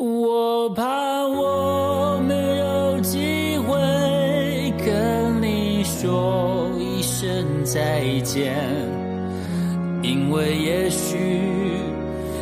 我怕我没有机会跟你说一声再见，因为也许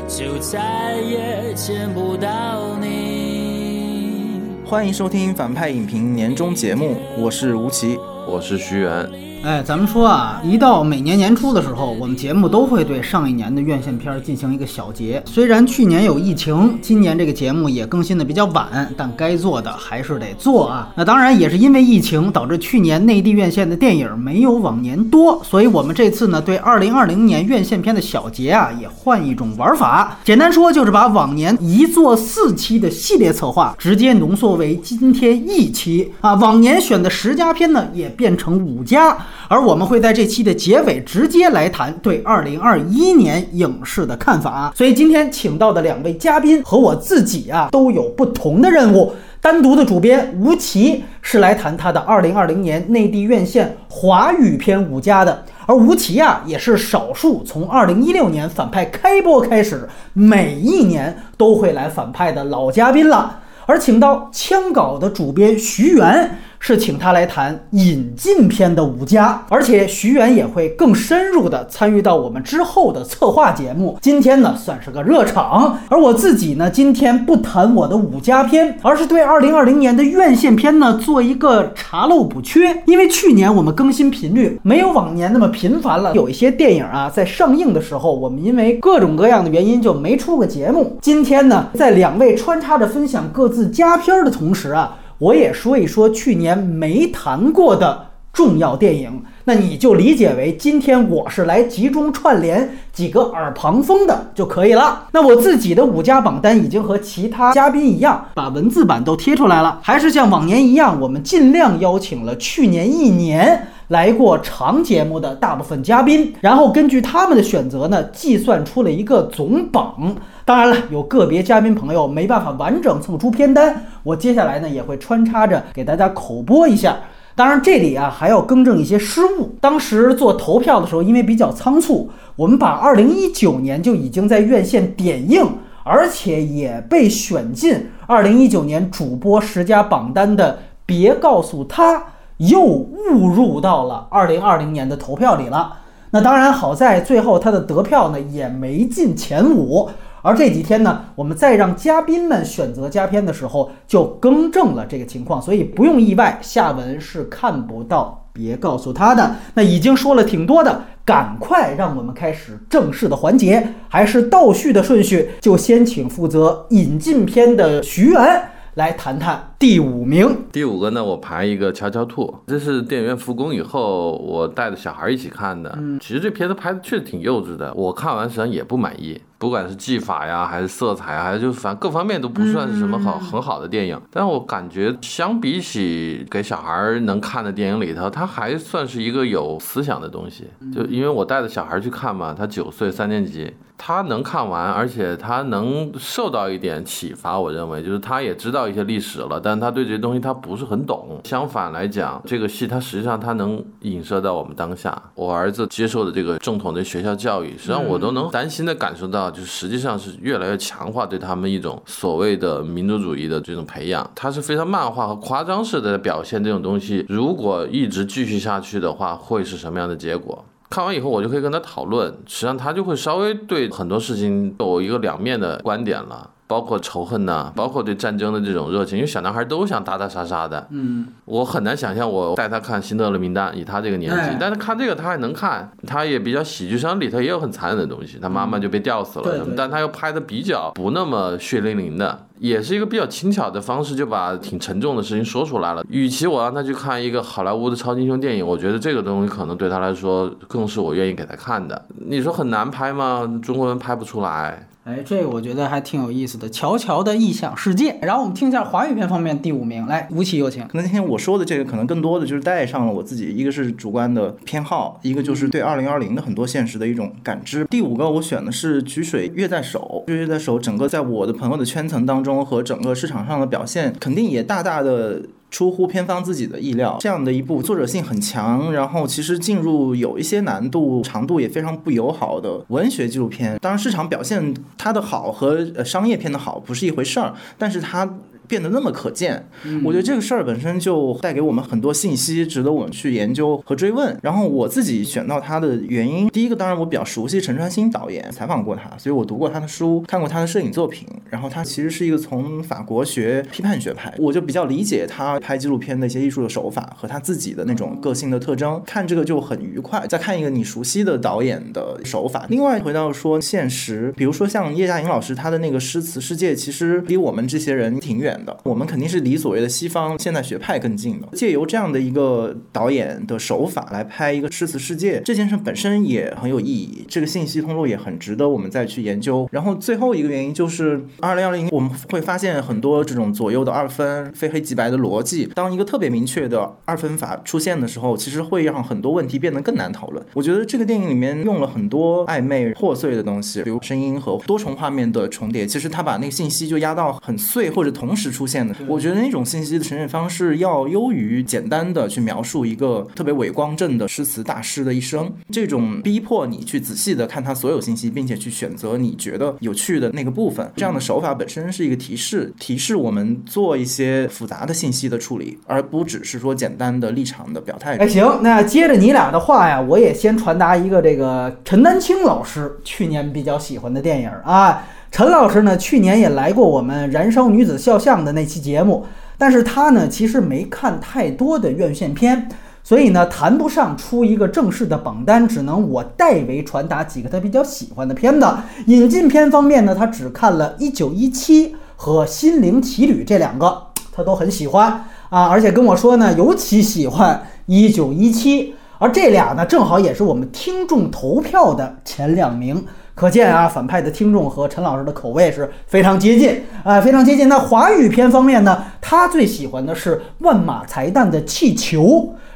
就再也见不到你。欢迎收听反派影评年终节目，我是吴奇，我是徐源。哎，咱们说啊，一到每年年初的时候，我们节目都会对上一年的院线片进行一个小结。虽然去年有疫情，今年这个节目也更新的比较晚，但该做的还是得做啊。那当然也是因为疫情导致去年内地院线的电影没有往年多，所以我们这次呢对二零二零年院线片的小结啊也换一种玩法。简单说就是把往年一做四期的系列策划直接浓缩为今天一期啊。往年选的十佳片呢也变成五家。而我们会在这期的结尾直接来谈对二零二一年影视的看法，所以今天请到的两位嘉宾和我自己啊都有不同的任务。单独的主编吴奇是来谈他的二零二零年内地院线华语片五佳的，而吴奇啊也是少数从二零一六年反派开播开始每一年都会来反派的老嘉宾了。而请到枪稿的主编徐源。是请他来谈引进片的五家，而且徐远也会更深入的参与到我们之后的策划节目。今天呢算是个热场，而我自己呢今天不谈我的五家片，而是对二零二零年的院线片呢做一个查漏补缺。因为去年我们更新频率没有往年那么频繁了，有一些电影啊在上映的时候，我们因为各种各样的原因就没出过节目。今天呢，在两位穿插着分享各自佳片的同时啊。我也说一说去年没谈过的重要电影，那你就理解为今天我是来集中串联几个耳旁风的就可以了。那我自己的五家榜单已经和其他嘉宾一样，把文字版都贴出来了。还是像往年一样，我们尽量邀请了去年一年来过长节目的大部分嘉宾，然后根据他们的选择呢，计算出了一个总榜。当然了，有个别嘉宾朋友没办法完整凑出片单，我接下来呢也会穿插着给大家口播一下。当然这里啊还要更正一些失误。当时做投票的时候，因为比较仓促，我们把2019年就已经在院线点映，而且也被选进2019年主播十佳榜单的《别告诉他》又误入到了2020年的投票里了。那当然好在最后他的得票呢也没进前五。而这几天呢，我们再让嘉宾们选择佳片的时候，就更正了这个情况，所以不用意外，下文是看不到。别告诉他的，那已经说了挺多的，赶快让我们开始正式的环节，还是倒序的顺序，就先请负责引进片的徐源。来谈谈第五名。第五个呢，我排一个《悄悄兔》，这是电影院复工以后，我带着小孩一起看的。嗯，其实这片子拍的确实挺幼稚的，我看完实际上也不满意，不管是技法呀，还是色彩啊，还是就反正各方面都不算是什么好很好的电影。但我感觉相比起给小孩能看的电影里头，它还算是一个有思想的东西。就因为我带着小孩去看嘛，他九岁三年级。他能看完，而且他能受到一点启发。我认为，就是他也知道一些历史了，但他对这些东西他不是很懂。相反来讲，这个戏他实际上他能影射到我们当下。我儿子接受的这个正统的学校教育，实际上我都能担心的感受到，就是实际上是越来越强化对他们一种所谓的民族主义的这种培养。他是非常漫画和夸张式的表现这种东西。如果一直继续下去的话，会是什么样的结果？看完以后，我就可以跟他讨论，实际上他就会稍微对很多事情有一个两面的观点了。包括仇恨呐，包括对战争的这种热情，因为小男孩都想打打杀杀的。嗯，我很难想象我带他看《辛德勒名单》，以他这个年纪，但是看这个他还能看，他也比较喜剧，上里头也有很残忍的东西，他妈妈就被吊死了什么，但他又拍的比较不那么血淋淋的，也是一个比较轻巧的方式，就把挺沉重的事情说出来了。与其我让他去看一个好莱坞的超级英雄电影，我觉得这个东西可能对他来说更是我愿意给他看的。你说很难拍吗？中国人拍不出来。哎，这个我觉得还挺有意思的，乔乔的异想世界。然后我们听一下华语片方面第五名，来，吴奇有请。可能今天我说的这个，可能更多的就是带上了我自己，一个是主观的偏好，一个就是对二零二零的很多现实的一种感知。第五个我选的是《曲水月在手》，《曲水月在手》整个在我的朋友的圈层当中和整个市场上的表现，肯定也大大的。出乎片方自己的意料。这样的一部作者性很强，然后其实进入有一些难度、长度也非常不友好的文学纪录片。当然，市场表现它的好和商业片的好不是一回事儿，但是它。变得那么可见，我觉得这个事儿本身就带给我们很多信息，值得我们去研究和追问。然后我自己选到他的原因，第一个当然我比较熟悉陈传新导演，采访过他，所以我读过他的书，看过他的摄影作品。然后他其实是一个从法国学批判学派，我就比较理解他拍纪录片的一些艺术的手法和他自己的那种个性的特征，看这个就很愉快。再看一个你熟悉的导演的手法。另外回到说现实，比如说像叶嘉莹老师他的那个诗词世界，其实离我们这些人挺远。我们肯定是离所谓的西方现代学派更近的。借由这样的一个导演的手法来拍一个诗词世界，这件事本身也很有意义。这个信息通路也很值得我们再去研究。然后最后一个原因就是，二零二零我们会发现很多这种左右的二分、非黑即白的逻辑。当一个特别明确的二分法出现的时候，其实会让很多问题变得更难讨论。我觉得这个电影里面用了很多暧昧、破碎的东西，比如声音和多重画面的重叠。其实他把那个信息就压到很碎或者同时出现的。我觉得那种信息的呈现方式要优于简单的去描述一个特别伟光正的诗词大师的一生。这种逼迫你去仔细的看他所有信息，并且去选择你觉得有趣的那个部分，这样的手法本身是一个提示，提示我们做一些复杂的信息的处理，而不只是说简单的立场的表态。哎，行，那接着你俩的话呀，我也先传达一个这个陈丹青老师去年比较喜欢的电影啊。陈老师呢，去年也来过我们《燃烧女子肖像》的那期节目，但是他呢，其实没看太多的院线片，所以呢，谈不上出一个正式的榜单，只能我代为传达几个他比较喜欢的片子。引进片方面呢，他只看了一九一七和《心灵奇旅》这两个，他都很喜欢啊，而且跟我说呢，尤其喜欢一九一七，而这俩呢，正好也是我们听众投票的前两名。可见啊，反派的听众和陈老师的口味是非常接近啊，非常接近。那华语片方面呢，他最喜欢的是万马才旦的《气球》，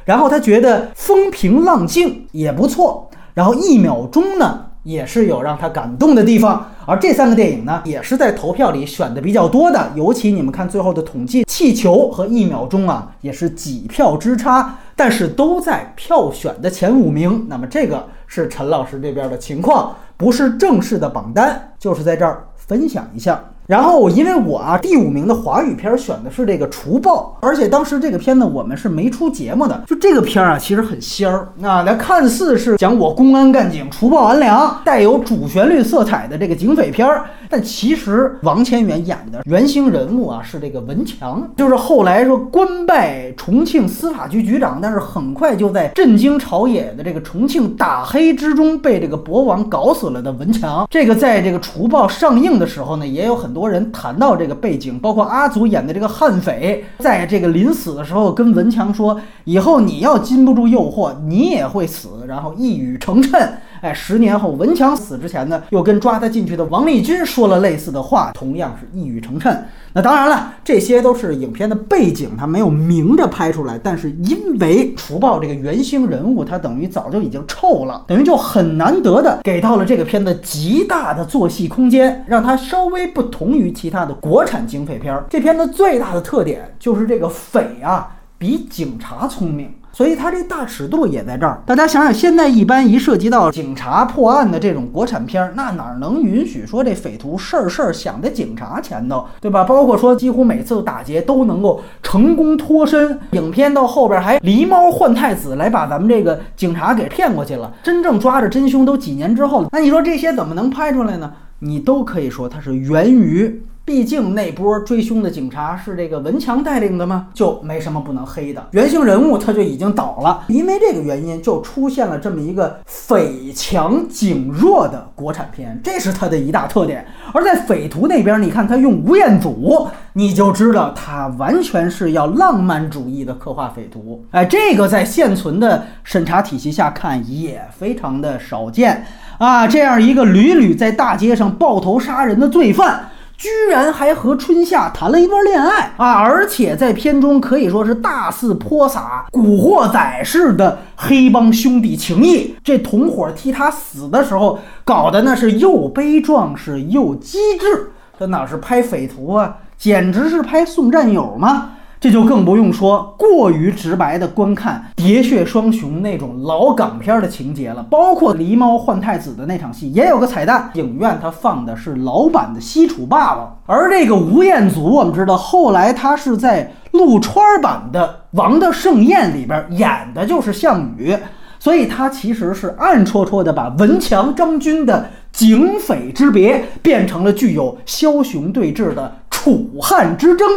然后他觉得《风平浪静》也不错，然后一秒钟呢也是有让他感动的地方。而这三个电影呢，也是在投票里选的比较多的。尤其你们看最后的统计，《气球》和《一秒钟》啊，也是几票之差，但是都在票选的前五名。那么这个是陈老师这边的情况。不是正式的榜单，就是在这儿分享一下。然后，因为我啊，第五名的华语片选的是这个《除暴》，而且当时这个片子我们是没出节目的。就这个片儿啊，其实很仙儿啊，它看似是讲我公安干警除暴安良，带有主旋律色彩的这个警匪片儿，但其实王千源演的原型人物啊是这个文强，就是后来说官拜重庆司法局局长，但是很快就在震惊朝野的这个重庆打黑之中被这个博王搞死了的文强。这个在这个《除暴》上映的时候呢，也有很多。国人谈到这个背景，包括阿祖演的这个悍匪，在这个临死的时候跟文强说：“以后你要禁不住诱惑，你也会死。”然后一语成谶。哎，十年后文强死之前呢，又跟抓他进去的王立军说了类似的话，同样是一语成谶。那当然了，这些都是影片的背景，他没有明着拍出来。但是因为除暴这个原型人物，他等于早就已经臭了，等于就很难得的给到了这个片子极大的做戏空间，让它稍微不同于其他的国产警匪片。这片子最大的特点就是这个匪啊，比警察聪明。所以它这大尺度也在这儿。大家想想，现在一般一涉及到警察破案的这种国产片儿，那哪能允许说这匪徒事儿事儿想在警察前头，对吧？包括说几乎每次打劫都能够成功脱身，影片到后边还狸猫换太子来把咱们这个警察给骗过去了，真正抓着真凶都几年之后了。那你说这些怎么能拍出来呢？你都可以说它是源于。毕竟那波追凶的警察是这个文强带领的吗？就没什么不能黑的。原型人物他就已经倒了，因为这个原因就出现了这么一个匪强警弱的国产片，这是他的一大特点。而在匪徒那边，你看他用吴彦祖，你就知道他完全是要浪漫主义的刻画匪徒。哎，这个在现存的审查体系下看也非常的少见啊。这样一个屡屡在大街上爆头杀人的罪犯。居然还和春夏谈了一段恋爱啊！而且在片中可以说是大肆泼洒古惑仔式的黑帮兄弟情谊。这同伙替他死的时候，搞得那是又悲壮是又机智。这哪是拍匪徒啊，简直是拍送战友吗？这就更不用说过于直白的观看喋血双雄那种老港片的情节了。包括狸猫换太子的那场戏也有个彩蛋，影院它放的是老版的西楚霸王，而这个吴彦祖，我们知道后来他是在陆川版的《王的盛宴》里边演的就是项羽，所以他其实是暗戳戳的把文强张军的警匪之别变成了具有枭雄对峙的。楚汉之争，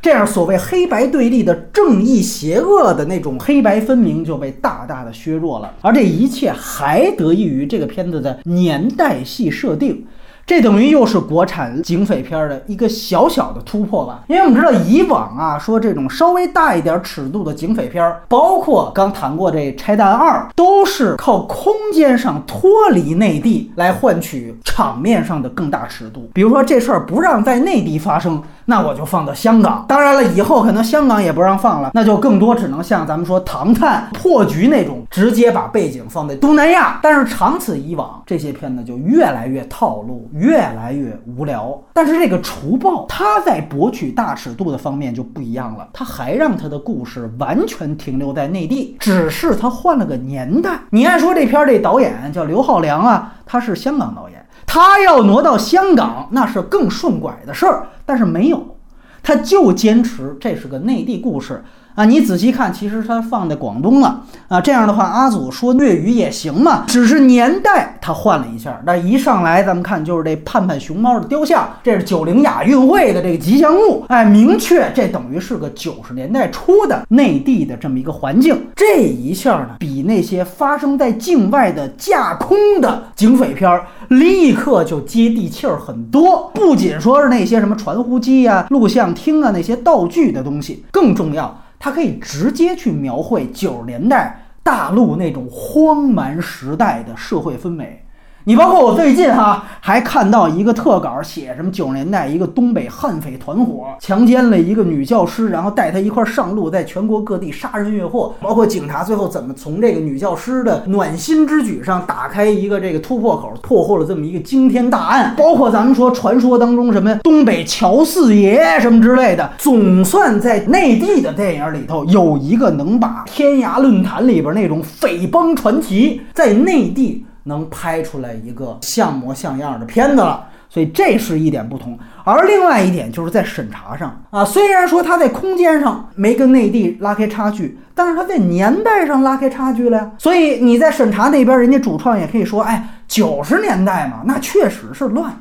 这样所谓黑白对立的正义邪恶的那种黑白分明就被大大的削弱了，而这一切还得益于这个片子的年代戏设定。这等于又是国产警匪片的一个小小的突破吧，因为我们知道以往啊，说这种稍微大一点尺度的警匪片，包括刚谈过这《拆弹二》，都是靠空间上脱离内地来换取场面上的更大尺度。比如说这事儿不让在内地发生。那我就放到香港，当然了，以后可能香港也不让放了，那就更多只能像咱们说《唐探》《破局》那种，直接把背景放在东南亚。但是长此以往，这些片子就越来越套路，越来越无聊。但是这个《除暴》，他在博取大尺度的方面就不一样了，他还让他的故事完全停留在内地，只是他换了个年代。你按说这片这导演叫刘浩良啊，他是香港导演。他要挪到香港，那是更顺拐的事儿，但是没有，他就坚持这是个内地故事。啊，你仔细看，其实它放在广东了啊。这样的话，阿祖说粤语也行嘛，只是年代他换了一下。那一上来，咱们看就是这盼盼熊猫的雕像，这是九零亚运会的这个吉祥物。哎，明确这等于是个九十年代初的内地的这么一个环境。这一下呢，比那些发生在境外的架空的警匪片儿立刻就接地气儿很多。不仅说是那些什么传呼机呀、录像厅啊那些道具的东西，更重要。它可以直接去描绘九十年代大陆那种荒蛮时代的社会氛围。你包括我最近哈还看到一个特稿，写什么九十年代一个东北悍匪团伙强奸了一个女教师，然后带她一块上路，在全国各地杀人越货。包括警察最后怎么从这个女教师的暖心之举上打开一个这个突破口，破获了这么一个惊天大案。包括咱们说传说当中什么东北乔四爷什么之类的，总算在内地的电影里头有一个能把天涯论坛里边那种匪帮传奇在内地。能拍出来一个像模像样的片子了，所以这是一点不同。而另外一点就是在审查上啊，虽然说它在空间上没跟内地拉开差距，但是它在年代上拉开差距了呀。所以你在审查那边，人家主创也可以说，哎，九十年代嘛，那确实是乱，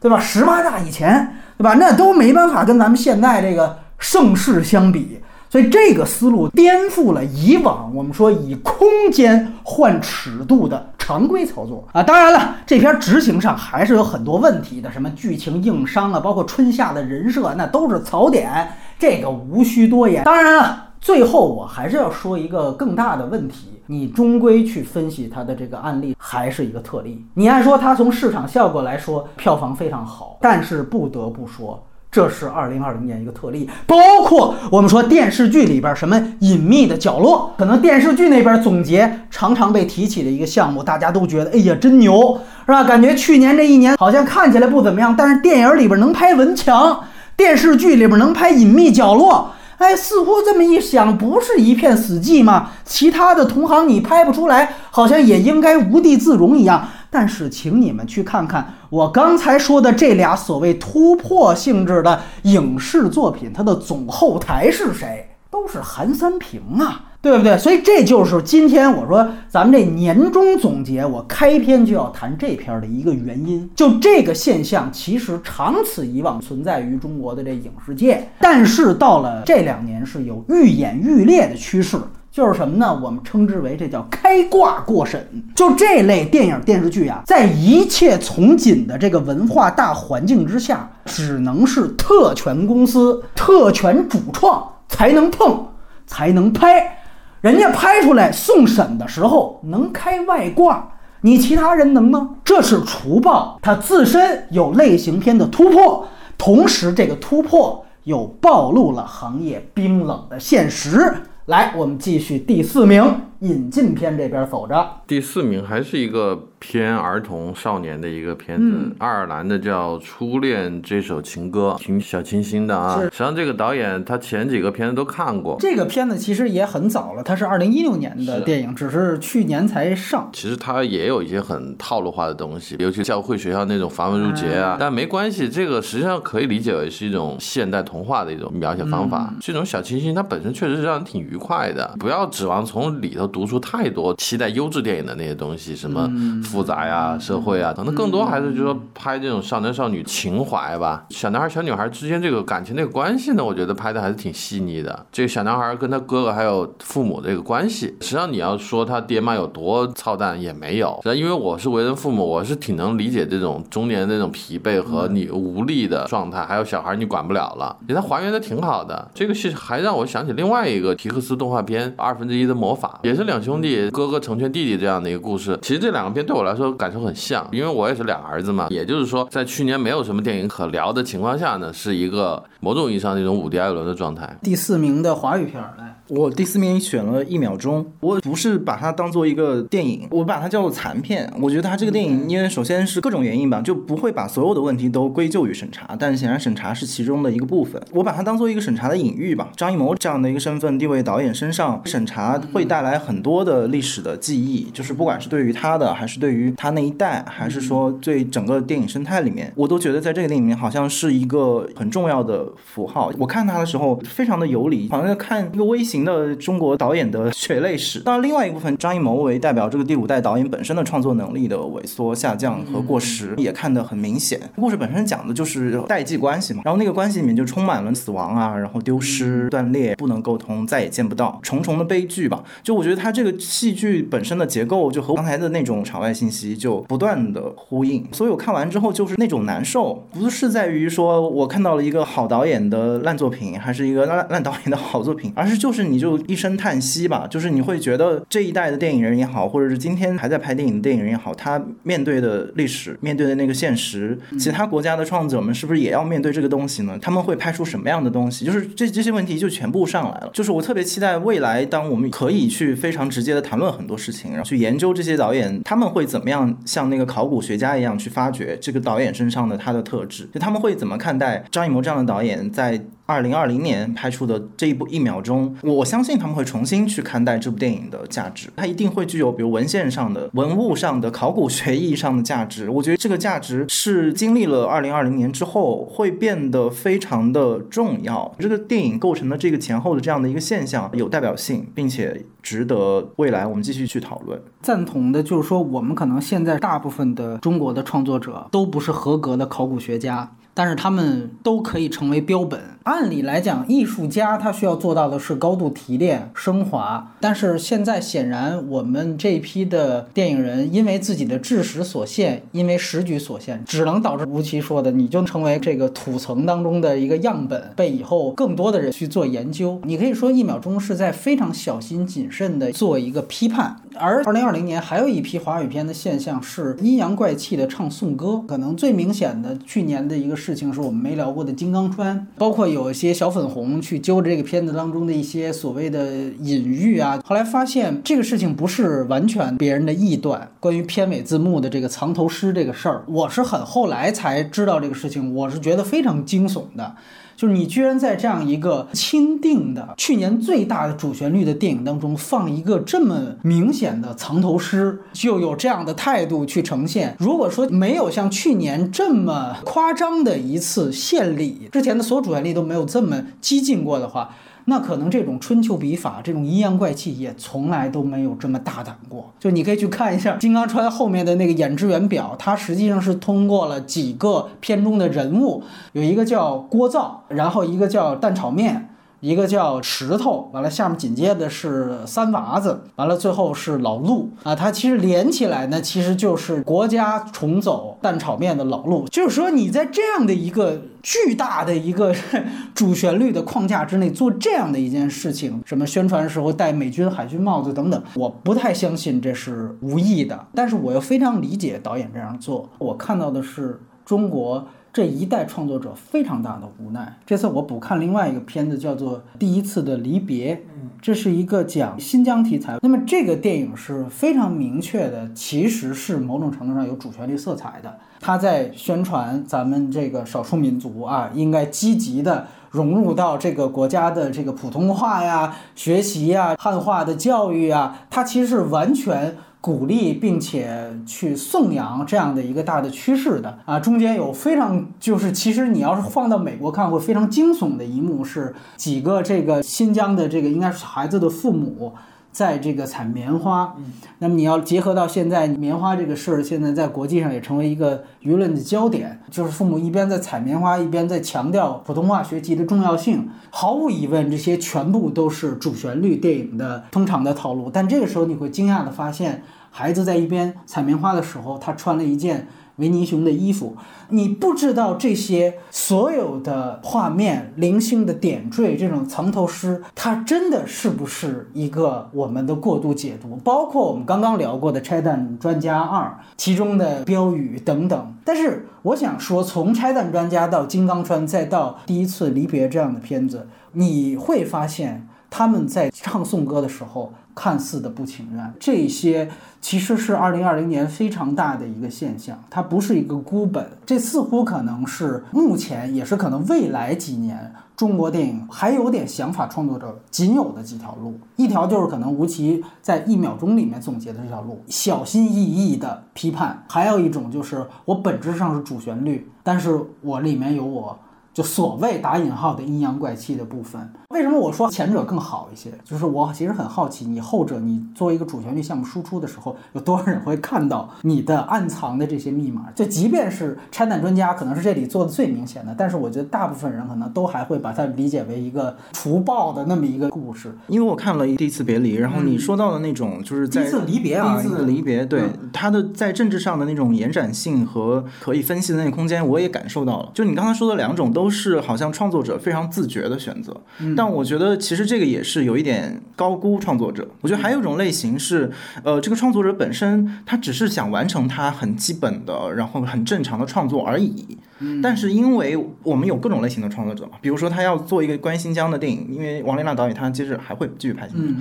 对吧？十八大以前，对吧？那都没办法跟咱们现在这个盛世相比。所以这个思路颠覆了以往我们说以空间换尺度的常规操作啊！当然了，这篇执行上还是有很多问题的，什么剧情硬伤啊，包括春夏的人设，那都是槽点，这个无需多言。当然了，最后我还是要说一个更大的问题：你终归去分析它的这个案例，还是一个特例。你按说它从市场效果来说，票房非常好，但是不得不说。这是二零二零年一个特例，包括我们说电视剧里边什么隐秘的角落，可能电视剧那边总结常常被提起的一个项目，大家都觉得哎呀真牛，是吧？感觉去年这一年好像看起来不怎么样，但是电影里边能拍文强，电视剧里边能拍隐秘角落，哎，似乎这么一想，不是一片死寂吗？其他的同行你拍不出来，好像也应该无地自容一样。但是，请你们去看看我刚才说的这俩所谓突破性质的影视作品，它的总后台是谁？都是韩三平啊，对不对？所以这就是今天我说咱们这年终总结，我开篇就要谈这篇的一个原因。就这个现象，其实长此以往存在于中国的这影视界，但是到了这两年是有愈演愈烈的趋势。就是什么呢？我们称之为这叫开挂过审。就这类电影电视剧啊，在一切从紧的这个文化大环境之下，只能是特权公司、特权主创才能碰，才能拍。人家拍出来送审的时候能开外挂，你其他人能吗？这是除暴它自身有类型片的突破，同时这个突破又暴露了行业冰冷的现实。来，我们继续第四名引进片这边走着。第四名还是一个偏儿童少年的一个片子，嗯爱尔兰的叫《初恋这首情歌》，挺小清新的啊。是实际上这个导演他前几个片子都看过。这个片子其实也很早了，它是二零一六年的电影，只是去年才上。其实它也有一些很套路化的东西，尤其教会学校那种繁文缛节啊，但没关系，这个实际上可以理解为是一种现代童话的一种描写方法。这种小清新，它本身确实是让人挺愉快的，不要指望从里头读出太多期待优质电影的那些东西，什么复杂呀、社会啊等等，更多还是就是说拍这种少男少女情怀吧，小男孩小女孩之间这个感情这个关系呢，我觉得拍的还是挺细腻的。这个小男孩跟他哥哥还有父母这个关系，实际上你要说他爹妈有多操蛋也没有，实际上因为我是为人父母，我是挺能理解这种中年的那种疲惫和你无力的状态，还有小孩你管不了了，给他还原的挺好的。这个戏还让我想起另外一个皮克斯动画片《二分之一的魔法》，也是两兄弟哥哥成全弟弟这样的一个故事。其实这两个片对我来说感受很像，因为我也是俩儿子嘛，也就是说在去年没有什么电影可聊的情况下呢，是一个某种意义上那种五迪·艾伦的状态。第四名的华语片来，我第四名选了一秒钟，我不是把它当做一个电影，我把它叫做残片。我觉得它这个电影，因为首先是各种原因吧，就不会把所有的问题都归咎于审查，但显然审查是其中的一个部分。我把它当做一个审查的隐喻吧。张艺谋这样的一个身份地位导演身上，审查会带来很多的历史的记忆，就是不管是对于他的，还是对于他那一代，还是说对整个电影生态里面，我都觉得在这个电影里面好像是一个很重要的符号。我看他的时候非常的有理，好像在看一个微型的中国导演的血泪史。当然，另外一部分，张艺谋为代表这个第五代导演本身的创作能力的萎缩、下降和过时，也看得很明显。故事本身讲的就是代际关系嘛，然后那个关系里面就充满了死亡啊，然后丢失、断裂、不能沟通、再也见不到，重重的悲剧吧。就我觉得他这个戏剧本身的结构，就和刚才的那种场外信息就不断的呼应，所以我看完之后就是那种难受，不是在于说我看到了一个好导演的烂作品，还是一个烂烂导演的好作品，而是就是你就一声叹息吧，就是你会觉得这一代的电影人也好，或者是今天还在拍电影的电影人也好，他面对的历史，面对的那个现实，其他国家的创作者们是不是也要面对这个东西呢？他们会拍出什么样的东西？就是这这些问题就全部上来了。就是我特别期待未来，当我们可以去非常直接的谈论很多事情，然后去研究这些导演他们会怎么样像那个考古学家一样去发掘这个导演身上的他的特质，就他们会怎么看待张艺谋这样的导演在。二零二零年拍出的这一部《一秒钟》，我相信他们会重新去看待这部电影的价值，它一定会具有比如文献上的、文物上的、考古学意义上的价值。我觉得这个价值是经历了二零二零年之后会变得非常的重要。这个电影构成的这个前后的这样的一个现象有代表性，并且值得未来我们继续去讨论。赞同的就是说，我们可能现在大部分的中国的创作者都不是合格的考古学家。但是他们都可以成为标本。按理来讲，艺术家他需要做到的是高度提炼、升华。但是现在显然，我们这一批的电影人因为自己的知识所限，因为时局所限，只能导致吴奇说的，你就成为这个土层当中的一个样本，被以后更多的人去做研究。你可以说，一秒钟是在非常小心谨慎的做一个批判。而二零二零年还有一批华语片的现象是阴阳怪气的唱颂歌，可能最明显的去年的一个事情是我们没聊过的《金刚川》，包括有一些小粉红去揪着这个片子当中的一些所谓的隐喻啊，后来发现这个事情不是完全别人的臆断。关于片尾字幕的这个藏头诗这个事儿，我是很后来才知道这个事情，我是觉得非常惊悚的。就是你居然在这样一个钦定的去年最大的主旋律的电影当中放一个这么明显的藏头诗，就有这样的态度去呈现。如果说没有像去年这么夸张的一次献礼，之前的所有主旋律都没有这么激进过的话。那可能这种春秋笔法，这种阴阳怪气也从来都没有这么大胆过。就你可以去看一下《金刚川》后面的那个演职员表，它实际上是通过了几个片中的人物，有一个叫郭造，然后一个叫蛋炒面。一个叫石头，完了下面紧接着是三娃子，完了最后是老陆啊，它其实连起来呢，其实就是国家重走蛋炒面的老陆。就是说你在这样的一个巨大的一个 主旋律的框架之内做这样的一件事情，什么宣传时候戴美军海军帽子等等，我不太相信这是无意的，但是我又非常理解导演这样做。我看到的是中国。这一代创作者非常大的无奈。这次我补看另外一个片子，叫做《第一次的离别》，这是一个讲新疆题材。那么这个电影是非常明确的，其实是某种程度上有主旋律色彩的。他在宣传咱们这个少数民族啊，应该积极的融入到这个国家的这个普通话呀、学习呀、汉化的教育啊，它其实是完全。鼓励并且去颂扬这样的一个大的趋势的啊，中间有非常就是其实你要是放到美国看会非常惊悚的一幕是几个这个新疆的这个应该是孩子的父母。在这个采棉花，那么你要结合到现在棉花这个事儿，现在在国际上也成为一个舆论的焦点。就是父母一边在采棉花，一边在强调普通话学习的重要性。毫无疑问，这些全部都是主旋律电影的通常的套路。但这个时候，你会惊讶的发现，孩子在一边采棉花的时候，他穿了一件。维尼熊的衣服，你不知道这些所有的画面、零星的点缀，这种藏头诗，它真的是不是一个我们的过度解读？包括我们刚刚聊过的《拆弹专家二》其中的标语等等。但是我想说，从《拆弹专家》到《金刚川》，再到《第一次离别》这样的片子，你会发现他们在唱颂歌的时候。看似的不情愿，这些其实是二零二零年非常大的一个现象，它不是一个孤本，这似乎可能是目前也是可能未来几年中国电影还有点想法创作者仅有的几条路，一条就是可能吴奇在一秒钟里面总结的这条路，小心翼翼的批判；还有一种就是我本质上是主旋律，但是我里面有我。就所谓打引号的阴阳怪气的部分，为什么我说前者更好一些？就是我其实很好奇，你后者你作为一个主旋律项目输出的时候，有多少人会看到你的暗藏的这些密码？就即便是拆弹专家，可能是这里做的最明显的，但是我觉得大部分人可能都还会把它理解为一个除暴的那么一个故事。因为我看了第一次别离，然后你说到的那种就是在第一次离别啊，第一次离别，对他的在政治上的那种延展性和可以分析的那个空间，我也感受到了。就你刚才说的两种都。都是好像创作者非常自觉的选择，但我觉得其实这个也是有一点高估创作者。我觉得还有一种类型是，呃，这个创作者本身他只是想完成他很基本的，然后很正常的创作而已。但是因为我们有各种类型的创作者嘛，比如说他要做一个关于新疆的电影，因为王琳娜导演他接着还会继续拍新疆。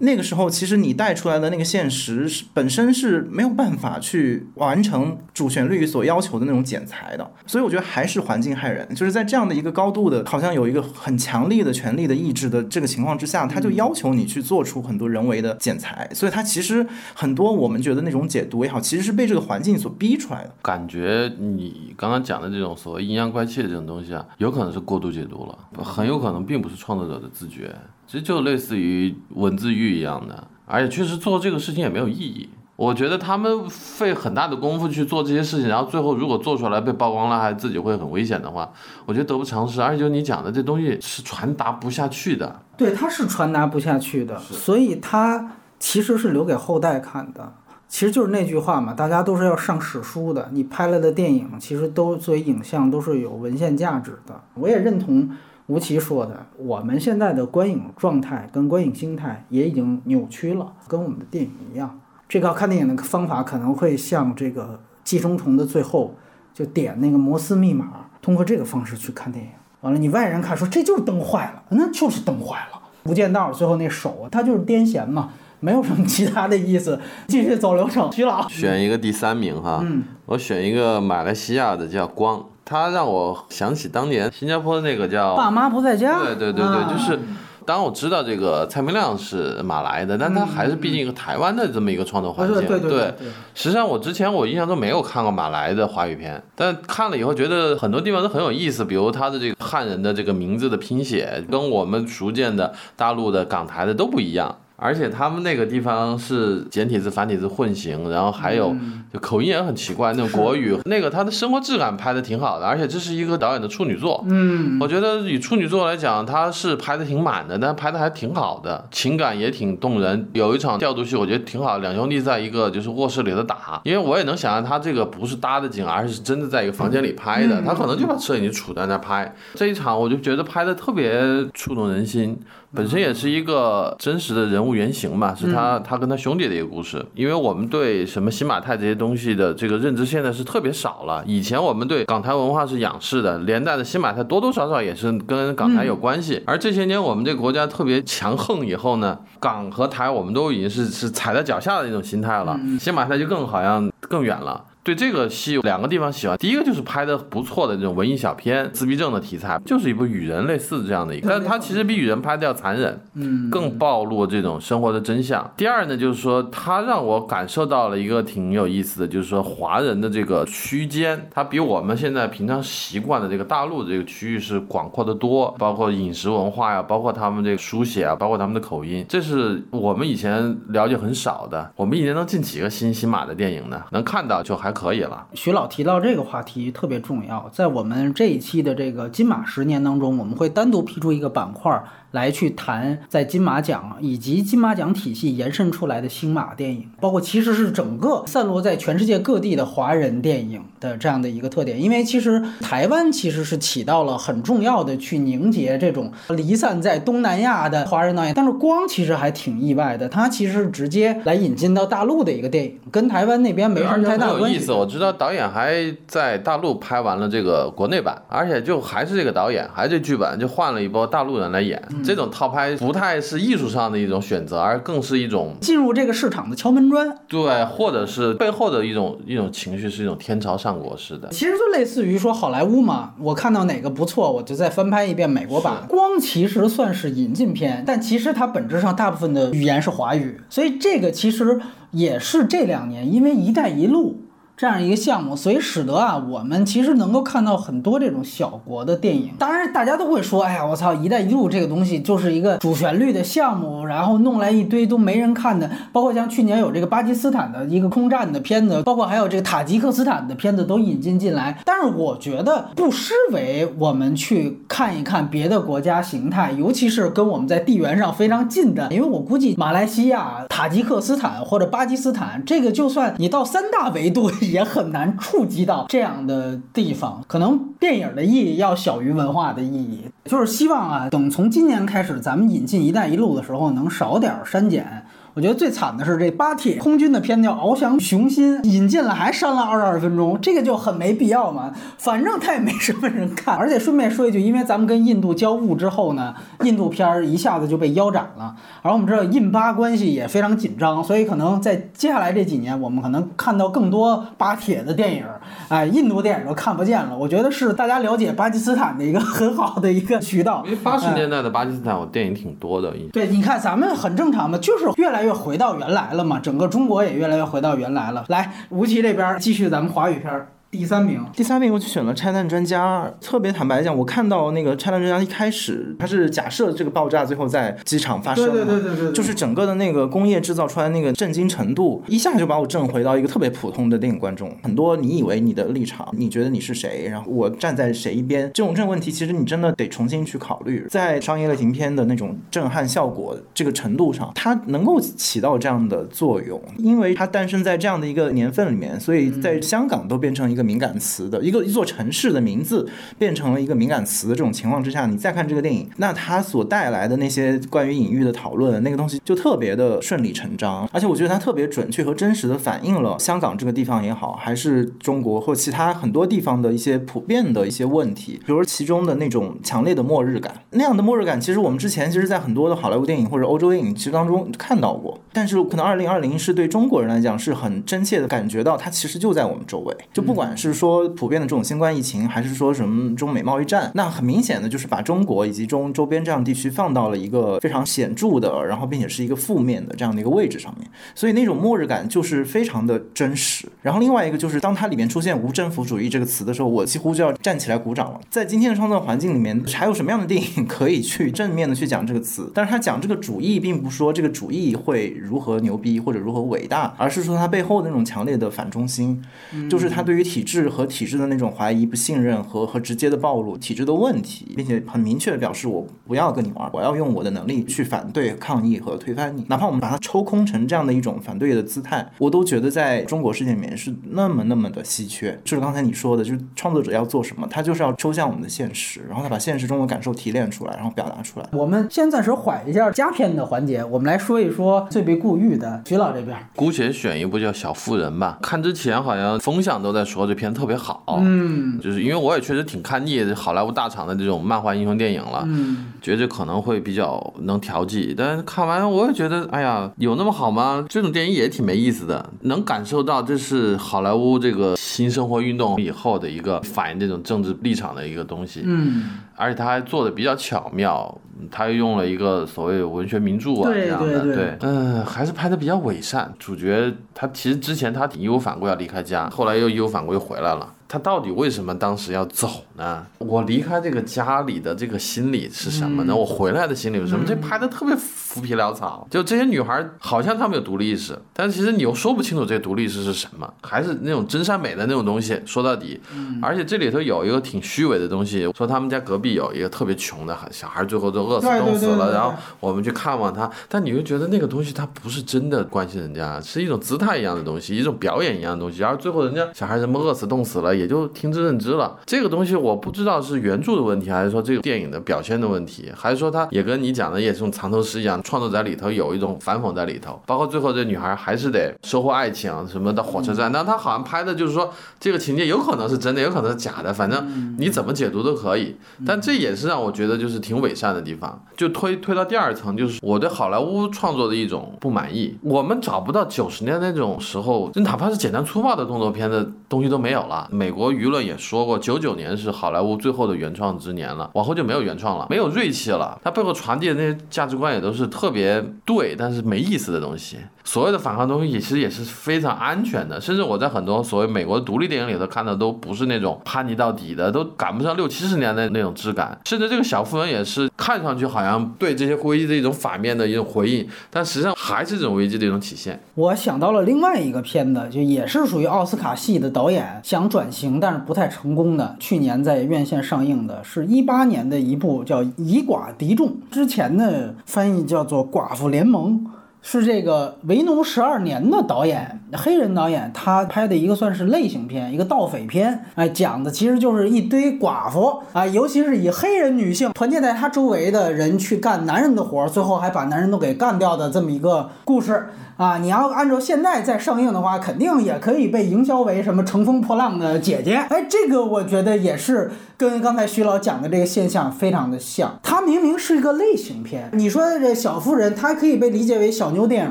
那个时候其实你带出来的那个现实是本身是没有办法去完成主旋律所要求的那种剪裁的，所以我觉得还是环境害人，就是在这样的一个高度的，好像有一个很强力的权力的意志的这个情况之下，他就要求你去做出很多人为的剪裁，所以他其实很多我们觉得那种解读也好，其实是被这个环境所逼出来的。感觉你刚刚讲的这种所谓阴阳怪气的这种东西啊，有可能是过度解读了，很有可能并不是创作者的自觉，其实就类似于文字狱一样的，而且确实做这个事情也没有意义。我觉得他们费很大的功夫去做这些事情，然后最后如果做出来被曝光了，还自己会很危险的话，我觉得得不偿失。而且就你讲的这东西是传达不下去的，对，它是传达不下去的，所以它其实是留给后代看的。其实就是那句话嘛，大家都是要上史书的。你拍了的电影，其实都作为影像都是有文献价值的。我也认同吴奇说的，我们现在的观影状态跟观影心态也已经扭曲了，跟我们的电影一样。这个看电影的方法可能会像这个《寄生虫》的最后，就点那个摩斯密码，通过这个方式去看电影。完了，你外人看说这就是灯坏了，那就是灯坏了。无间道最后那手，它就是癫痫嘛。没有什么其他的意思，继续走流程。徐老选一个第三名哈，嗯，我选一个马来西亚的叫光，他让我想起当年新加坡的那个叫爸妈不在家。对对对对，就是当我知道这个蔡明亮是马来的，但他还是毕竟一个台湾的这么一个创作环境。对对对。实际上我之前我印象中没有看过马来的华语片，但看了以后觉得很多地方都很有意思，比如他的这个汉人的这个名字的拼写，跟我们熟见的大陆的港台的都不一样。而且他们那个地方是简体字、繁体字混行，然后还有就口音也很奇怪，那种国语，那个他的生活质感拍的挺好的，而且这是一个导演的处女作，嗯，我觉得以处女作来讲，他是拍的挺满的，但拍的还挺好的，情感也挺动人。有一场调度戏，我觉得挺好，两兄弟在一个就是卧室里头打，因为我也能想象他这个不是搭的景，而是真的在一个房间里拍的，他可能就把摄影机杵在那拍。这一场我就觉得拍的特别触动人心。本身也是一个真实的人物原型嘛，是他他跟他兄弟的一个故事。因为我们对什么新马泰这些东西的这个认知现在是特别少了。以前我们对港台文化是仰视的，连带的新马泰多多少少也是跟港台有关系。而这些年我们这个国家特别强横以后呢，港和台我们都已经是是踩在脚下的那种心态了，新马泰就更好像更远了。对这个戏有两个地方喜欢，第一个就是拍的不错的这种文艺小片，自闭症的题材，就是一部与人类似这样的一个，但是它其实比与人拍的要残忍，嗯，更暴露这种生活的真相。第二呢，就是说它让我感受到了一个挺有意思的，就是说华人的这个区间，它比我们现在平常习惯的这个大陆的这个区域是广阔的多，包括饮食文化呀，包括他们这个书写啊，包括他们的口音，这是我们以前了解很少的。我们一年能进几个新新马的电影呢？能看到就还可以了。徐老提到这个话题特别重要，在我们这一期的这个金马十年当中，我们会单独批出一个板块来去谈在金马奖以及金马奖体系延伸出来的星马电影，包括其实是整个散落在全世界各地的华人电影的这样的一个特点。因为其实台湾其实是起到了很重要的去凝结这种离散在东南亚的华人导演，但是光其实还挺意外的，它其实是直接来引进到大陆的一个电影，跟台湾那边没什么太大关系。我知道导演还在大陆拍完了这个国内版，而且就还是这个导演，还是这剧本，就换了一波大陆人来演。这种套拍不太是艺术上的一种选择，而更是一种进入这个市场的敲门砖。对，或者是背后的一种一种情绪，是一种天朝上国式的。其实就类似于说好莱坞嘛，我看到哪个不错，我就再翻拍一遍美国版。光其实算是引进片，但其实它本质上大部分的语言是华语，所以这个其实也是这两年因为“一带一路”。这样一个项目，所以使得啊，我们其实能够看到很多这种小国的电影。当然，大家都会说，哎呀，我操，“一带一路”这个东西就是一个主旋律的项目，然后弄来一堆都没人看的。包括像去年有这个巴基斯坦的一个空战的片子，包括还有这个塔吉克斯坦的片子都引进进来。但是我觉得不失为我们去看一看别的国家形态，尤其是跟我们在地缘上非常近的，因为我估计马来西亚、塔吉克斯坦或者巴基斯坦，这个就算你到三大维度。也很难触及到这样的地方，可能电影的意义要小于文化的意义。就是希望啊，等从今年开始，咱们引进“一带一路”的时候，能少点删减。我觉得最惨的是这巴铁空军的片叫《翱翔雄心》，引进了还删了二十二分钟，这个就很没必要嘛。反正他也没什么人看。而且顺便说一句，因为咱们跟印度交恶之后呢，印度片儿一下子就被腰斩了。而我们知道印巴关系也非常紧张，所以可能在接下来这几年，我们可能看到更多巴铁的电影，哎，印度电影都看不见了。我觉得是大家了解巴基斯坦的一个很好的一个渠道。因为八十年代的巴基斯坦，我电影挺多的。对，你看咱们很正常嘛，就是越来又回到原来了嘛，整个中国也越来越回到原来了。来，吴奇这边继续咱们华语片儿。第三名，第三名我就选了《拆弹专家》。特别坦白讲，我看到那个《拆弹专家》一开始，它是假设这个爆炸最后在机场发生，对对对对对，就是整个的那个工业制造出来那个震惊程度，一下就把我震回到一个特别普通的电影观众。很多你以为你的立场，你觉得你是谁，然后我站在谁一边，这种这种问题，其实你真的得重新去考虑。在商业类型片的那种震撼效果这个程度上，它能够起到这样的作用，因为它诞生在这样的一个年份里面，所以在香港都变成一个敏感词的。一个一座城市的名字变成了一个敏感词的这种情况之下，你再看这个电影，那它所带来的那些关于隐喻的讨论，那个东西就特别的顺理成章，而且我觉得它特别准确和真实的反映了香港这个地方也好，还是中国或其他很多地方的一些普遍的一些问题，比如其中的那种强烈的末日感，那样的末日感，其实我们之前其实在很多的好莱坞电影或者欧洲电影其实当中看到过，但是可能二零二零是对中国人来讲是很真切的感觉到它其实就在我们周围，就不管是说普遍。的这种新冠疫情，还是说什么中美贸易战？那很明显的就是把中国以及中周边这样地区放到了一个非常显著的，然后并且是一个负面的这样的一个位置上面。所以那种末日感就是非常的真实。然后另外一个就是，当它里面出现无政府主义这个词的时候，我几乎就要站起来鼓掌了。在今天的创作环境里面，还有什么样的电影可以去正面的去讲这个词？但是他讲这个主义，并不说这个主义会如何牛逼或者如何伟大，而是说它背后的那种强烈的反中心，就是他对于体制和体制的那种怀疑、不信任和和直接的暴露体制的问题，并且很明确的表示我不要跟你玩，我要用我的能力去反对、抗议和推翻你。哪怕我们把它抽空成这样的一种反对的姿态，我都觉得在中国世界里面是那么那么的稀缺。就是刚才你说的，就是创作者要做什么，他就是要抽象我们的现实，然后他把现实中的感受提炼出来，然后表达出来。我们先暂时缓一下佳片的环节，我们来说一说最被顾虑的徐老这边。姑且选一部叫《小妇人》吧。看之前好像风向都在说这片特别好，嗯，就是因为我也确实挺看腻好莱坞大厂的这种漫画英雄电影了，嗯，觉得可能会比较能调剂。但是看完我也觉得，哎呀，有那么好吗？这种电影也挺没意思的，能感受到这是好莱坞这个新生活运动以后的一个反映这种政治立场的一个东西，嗯，而且他还做的比较巧妙。他又用了一个所谓文学名著啊这样的，对对嗯、还是拍的比较伪善。主角他其实之前他挺义无反顾要离开家，后来又义无反顾又回来了。他到底为什么当时要走呢？我离开这个家里的这个心理是什么呢？我回来的心理是什么？这拍的特别浮皮潦草。就这些女孩好像她们有独立意识，但其实你又说不清楚这个独立意识是什么，还是那种真善美的那种东西。说到底，而且这里头有一个挺虚伪的东西，说他们家隔壁有一个特别穷的小孩，最后都饿死冻死了，然后我们去看望他，但你又觉得那个东西它不是真的关心人家，是一种姿态一样的东西，一种表演一样的东西，然后最后人家小孩什么饿死冻死了，也就听之任之了。这个东西我不知道是原著的问题，还是说这个电影的表现的问题，还是说它也跟你讲的也是种藏头诗一样，创作在里头有一种反讽在里头，包括最后这女孩还是得收获爱情什么的火车站，但她好像拍的就是说这个情节有可能是真的，有可能是假的，反正你怎么解读都可以。但这也是让我觉得就是挺伪善的地方。就推推到第二层，就是我对好莱坞创作的一种不满意。我们找不到九十年代那种时候，就哪怕是简单粗暴的动作片的东西都没有了。美国舆论也说过，九九年是好莱坞最后的原创之年了，往后就没有原创了，没有锐气了。它背后传递的那些价值观也都是特别对，但是没意思的东西。所谓的反抗东西，其实也是非常安全的，甚至我在很多所谓美国的独立电影里头看的都不是那种叛逆到底的，都赶不上六七十年代那种质感。甚至这个小妇人也是看上去好像对这些危机的一种反面的一种回应，但实际上还是这种危机的一种体现。我想到了另外一个片子，就也是属于奥斯卡系的导演想转型，但是不太成功的。去年在院线上映的是一八年的一部叫《以寡敌众》，之前的翻译叫做《寡妇联盟》。是这个为奴十二年的导演，黑人导演，他拍的一个算是类型片，一个盗匪片，哎，讲的其实就是一堆寡妇啊，尤其是以黑人女性团结在他周围的人去干男人的活，最后还把男人都给干掉的这么一个故事。啊，你要按照现在再上映的话，肯定也可以被营销为什么乘风破浪的姐姐。哎，这个我觉得也是跟刚才徐老讲的这个现象非常的像。它明明是一个类型片，你说这小妇人，它可以被理解为小妞电影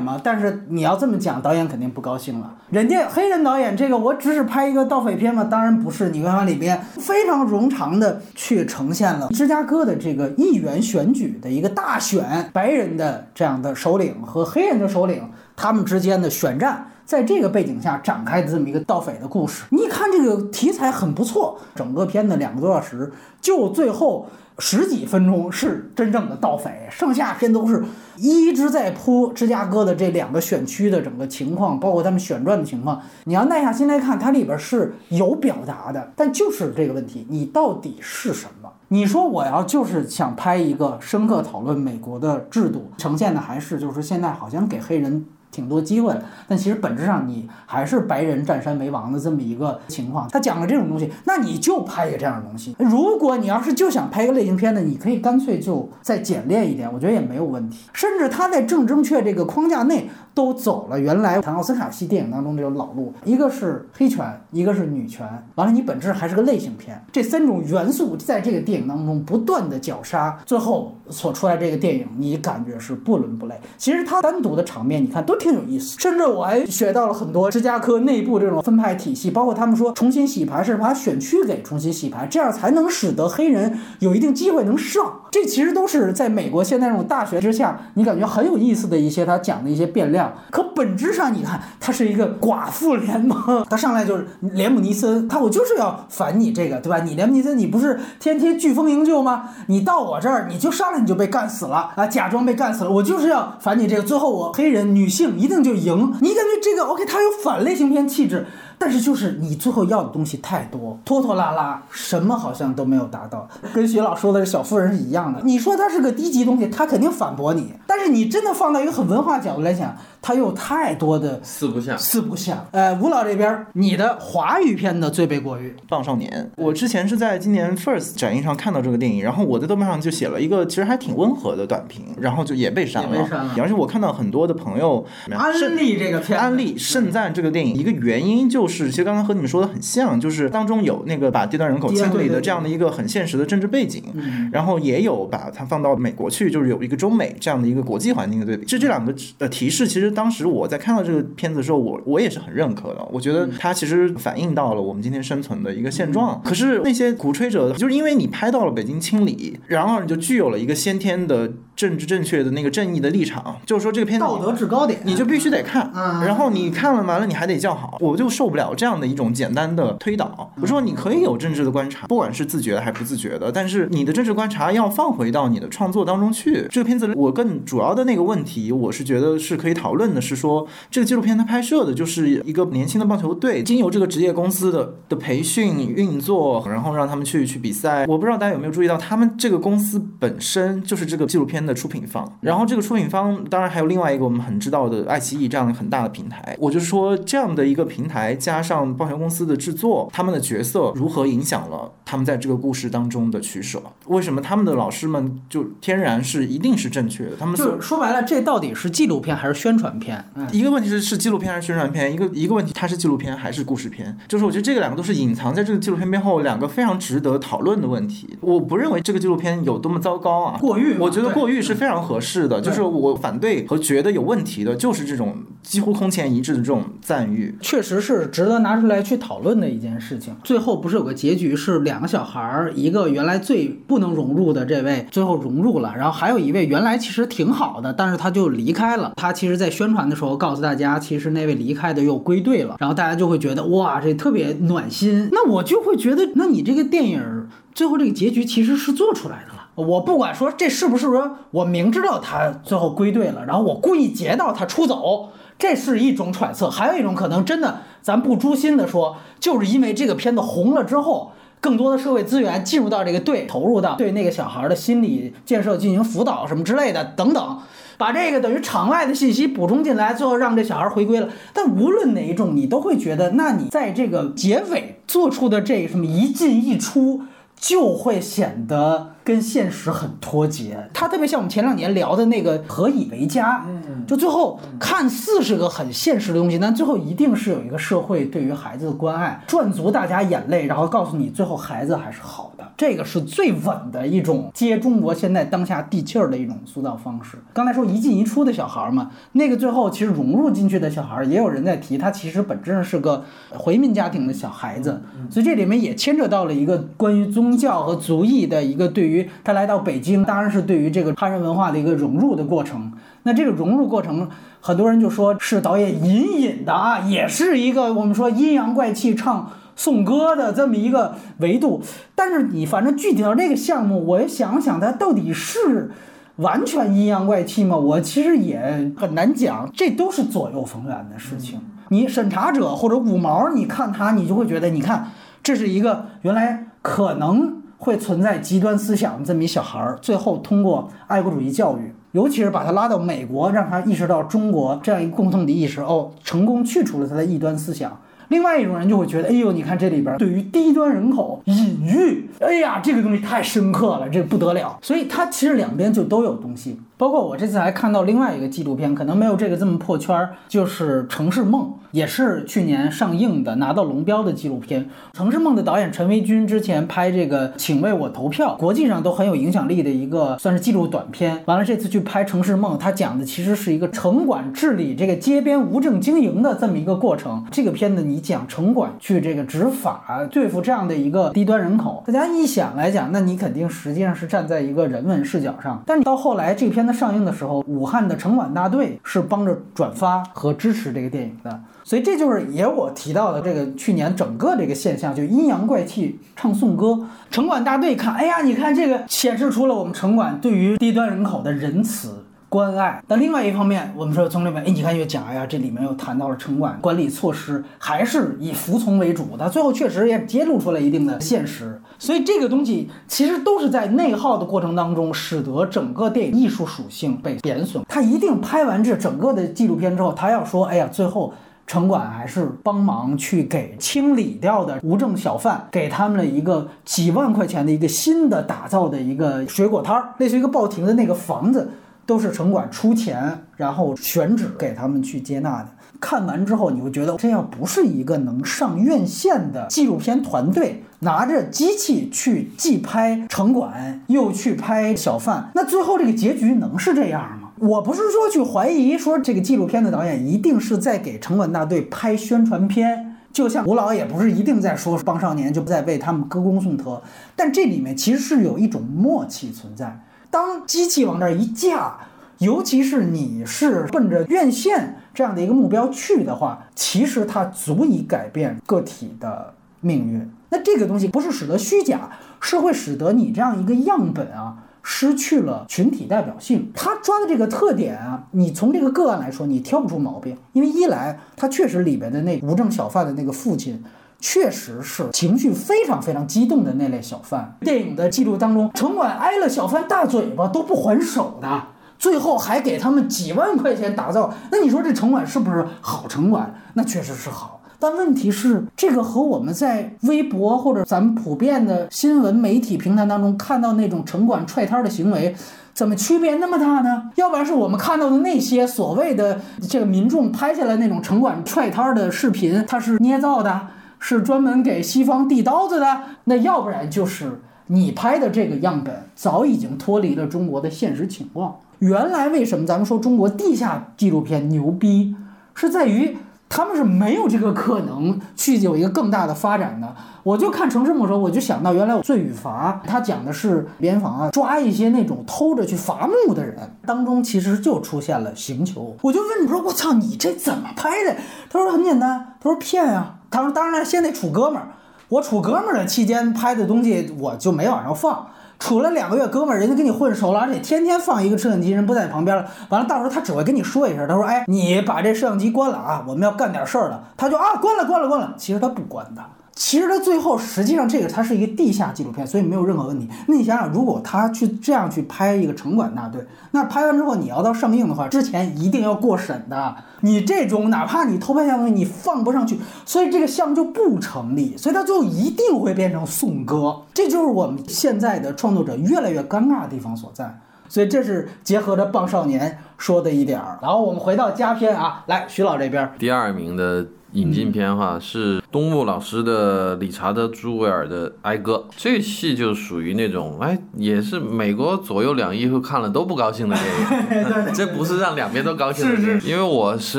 吗？但是你要这么讲，导演肯定不高兴了。人家黑人导演这个，我只是拍一个盗匪片吗？当然不是。你看它里边非常冗长的去呈现了芝加哥的这个议员选举的一个大选，白人的这样的首领和黑人的首领。他们之间的选战，在这个背景下展开的这么一个盗匪的故事，你看这个题材很不错。整个片子两个多小时，就最后十几分钟是真正的盗匪，剩下片都是一直在铺芝加哥的这两个选区的整个情况，包括他们选战的情况。你要耐下心来看，它里边是有表达的，但就是这个问题，你到底是什么？你说我要就是想拍一个深刻讨论美国的制度，呈现的还是就是现在好像给黑人。挺多机会的，但其实本质上你还是白人占山为王的这么一个情况。他讲了这种东西，那你就拍一个这样的东西。如果你要是就想拍一个类型片呢，你可以干脆就再简练一点，我觉得也没有问题。甚至他在正正确这个框架内都走了原来谈奥斯卡系电影当中这种老路，一个是黑拳，一个是女权，完了你本质还是个类型片，这三种元素在这个电影当中不断的绞杀，最后所出来这个电影，你感觉是不伦不类。其实它单独的场面，你看都挺有意思，甚至我还学到了很多芝加哥内部这种分派体系，包括他们说重新洗牌是把选区给重新洗牌，这样才能使得黑人有一定机会能上。这其实都是在美国现在这种大学之下，你感觉很有意思的一些他讲的一些变量。可本质上，你看他是一个寡妇联盟，他上来就是连姆尼森，他我就是要反你这个，对吧？你连姆尼森，你不是天天飓风营救吗？你到我这儿，你就上来你就被干死了啊，假装被干死了，我就是要反你这个，最后我黑人女性一定就赢。你感觉这个 OK，它有反类型片气质，但是就是你最后要的东西太多，拖拖拉拉，什么好像都没有达到。跟徐老说的小妇人是一样的。你说它是个低级东西，他肯定反驳你。但是你真的放到一个很文化角度来讲，它有太多的四不像。四不像。呃，吴老这边，你的华语片的最被国誉《棒少年》。我之前是在今年 First 展映上看到这个电影，然后我在豆瓣上就写了一个其实还挺温和的短评，然后就也被删了。被删了而且我看到很多的朋友安利这个片，安利盛赞这个电影，一个原因就是，其实刚刚和你们说的很像，就是当中有那个把低端人口清理的这样的一个很现实的政治背景，然后也有把它放到美国去，就是有一个中美这样的一个国际环境的对比。这这两个呃提示，其实当时我在看到这个片子的时候，我我也是很认可的。我觉得它其实反映到了我们今天生存的一个现状。可是那些鼓吹者，就是因为你拍到了北京清理，然后你就具有了一个先天的。政治正确的那个正义的立场，就是说这个片子道德制高点，你就必须得看。然后你看了完了，你还得叫好，我就受不了这样的一种简单的推导。我说你可以有政治的观察，不管是自觉的还是不自觉的，但是你的政治观察要放回到你的创作当中去。这个片子我更主要的那个问题，我是觉得是可以讨论问的，是说这个纪录片它拍摄的就是一个年轻的棒球队，经由这个职业公司的的培训运作，然后让他们去去比赛。我不知道大家有没有注意到，他们这个公司本身就是这个纪录片。的出品方，然后这个出品方当然还有另外一个我们很知道的爱奇艺这样很大的平台。我就说这样的一个平台加上棒球公司的制作，他们的角色如何影响了他们在这个故事当中的取舍？为什么他们的老师们就天然是一定是正确的？他们就说白了，这到底是纪录片还是宣传片？一个问题是是纪录片还是宣传片？一个一个问题它是纪录片还是故事片？就是我觉得这个两个都是隐藏在这个纪录片背后两个非常值得讨论的问题。我不认为这个纪录片有多么糟糕啊，过誉，我觉得过誉。是非常合适的，就是我反对和觉得有问题的，就是这种几乎空前一致的这种赞誉，确实是值得拿出来去讨论的一件事情。最后不是有个结局是两个小孩儿，一个原来最不能融入的这位最后融入了，然后还有一位原来其实挺好的，但是他就离开了。他其实在宣宣传的时候告诉大家，其实那位离开的又归队了，然后大家就会觉得哇，这特别暖心。那我就会觉得，那你这个电影最后这个结局其实是做出来的了。我不管说这是不是说我明知道他最后归队了，然后我故意截到他出走，这是一种揣测。还有一种可能，真的咱不诛心的说，就是因为这个片子红了之后，更多的社会资源进入到这个队，投入到对那个小孩的心理建设进行辅导什么之类的等等，把这个等于场外的信息补充进来，最后让这小孩回归了。但无论哪一种，你都会觉得，那你在这个结尾做出的这什么一进一出，就会显得。跟现实很脱节，它特别像我们前两年聊的那个何以为家，嗯，就最后看似是个很现实的东西，但最后一定是有一个社会对于孩子的关爱，赚足大家眼泪，然后告诉你最后孩子还是好的，这个是最稳的一种接中国现在当下地气儿的一种塑造方式。刚才说一进一出的小孩嘛，那个最后其实融入进去的小孩，也有人在提，他其实本质上是个回民家庭的小孩子，所以这里面也牵扯到了一个关于宗教和族裔的一个对于。于他来到北京，当然是对于这个汉人文化的一个融入的过程。那这个融入过程，很多人就说是导演隐隐的啊，也是一个我们说阴阳怪气唱颂歌的这么一个维度。但是你反正具体到这个项目，我想想，它到底是完全阴阳怪气吗？我其实也很难讲。这都是左右逢源的事情。你审查者或者五毛，你看他，你就会觉得，你看这是一个原来可能。会存在极端思想这么一小孩儿，最后通过爱国主义教育，尤其是把他拉到美国，让他意识到中国这样一个共同的意识，哦，成功去除了他的异端思想。另外一种人就会觉得，哎呦，你看这里边对于低端人口隐喻，哎呀，这个东西太深刻了，这不得了。所以它其实两边就都有东西。包括我这次还看到另外一个纪录片，可能没有这个这么破圈儿，就是《城市梦》，也是去年上映的，拿到龙标的纪录片。《城市梦》的导演陈维军之前拍这个《请为我投票》，国际上都很有影响力的一个算是纪录短片。完了，这次去拍《城市梦》，他讲的其实是一个城管治理这个街边无证经营的这么一个过程。这个片子你讲城管去这个执法对付这样的一个低端人口，大家一想来讲，那你肯定实际上是站在一个人文视角上。但你到后来这个片。子上映的时候，武汉的城管大队是帮着转发和支持这个电影的，所以这就是也我提到的这个去年整个这个现象，就阴阳怪气唱颂歌。城管大队看，哎呀，你看这个显示出了我们城管对于低端人口的仁慈。关爱。但另外一方面，我们说从里面，哎，你看又讲哎呀，这里面又谈到了城管管理措施，还是以服从为主。他最后确实也揭露出来一定的现实，所以这个东西其实都是在内耗的过程当中，使得整个电影艺术属性被贬损。他一定拍完这整个的纪录片之后，他要说，哎呀，最后。城管还是帮忙去给清理掉的无证小贩，给他们了一个几万块钱的一个新的打造的一个水果摊儿，类似于一个报亭的那个房子，都是城管出钱，然后选址给他们去接纳的。看完之后，你会觉得这要不是一个能上院线的纪录片团队，拿着机器去既拍城管又去拍小贩，那最后这个结局能是这样吗？我不是说去怀疑说这个纪录片的导演一定是在给城管大队拍宣传片，就像吴老也不是一定在说帮少年就不再为他们歌功颂德，但这里面其实是有一种默契存在。当机器往那儿一架，尤其是你是奔着院线这样的一个目标去的话，其实它足以改变个体的命运。那这个东西不是使得虚假，是会使得你这样一个样本啊。失去了群体代表性，他抓的这个特点啊，你从这个个案来说，你挑不出毛病，因为一来他确实里边的那无证小贩的那个父亲，确实是情绪非常非常激动的那类小贩。电影的记录当中，城管挨了小贩大嘴巴都不还手的，最后还给他们几万块钱打造，那你说这城管是不是好城管？那确实是好。但问题是，这个和我们在微博或者咱们普遍的新闻媒体平台当中看到那种城管踹摊儿的行为，怎么区别那么大呢？要不然是我们看到的那些所谓的这个民众拍下来那种城管踹摊儿的视频，它是捏造的，是专门给西方递刀子的。那要不然就是你拍的这个样本早已经脱离了中国的现实情况。原来为什么咱们说中国地下纪录片牛逼，是在于。他们是没有这个可能去有一个更大的发展的。我就看《城市没收》，我就想到原来《罪与罚》，它讲的是边防啊抓一些那种偷着去伐木的人，当中其实就出现了刑求。我就问你说：“我操，你这怎么拍的？”他说：“很简单。”他说：“骗啊。”他说：“当然了，先得处哥们儿。我处哥们儿的期间拍的东西，我就没往上放。”处了两个月，哥们儿，人家跟你混熟了，而且天天放一个摄像机，人不在你旁边了。完了，到时候他只会跟你说一声，他说：“哎，你把这摄像机关了啊，我们要干点事儿了。”他就啊，关了，关了，关了。其实他不关的。其实他最后，实际上这个它是一个地下纪录片，所以没有任何问题。那你想想，如果他去这样去拍一个城管大队，那拍完之后你要到上映的话，之前一定要过审的。你这种哪怕你偷拍项目你放不上去，所以这个项目就不成立。所以他最后一定会变成颂歌，这就是我们现在的创作者越来越尴尬的地方所在。所以这是结合着棒少年说的一点儿。然后我们回到佳片啊，来徐老这边第二名的。引进片哈是东木老师的理查德·朱维尔的《哀歌》，这戏就属于那种哎，也是美国左右两翼会看了都不高兴的电影。对这不是让两边都高兴的电影，因为我实际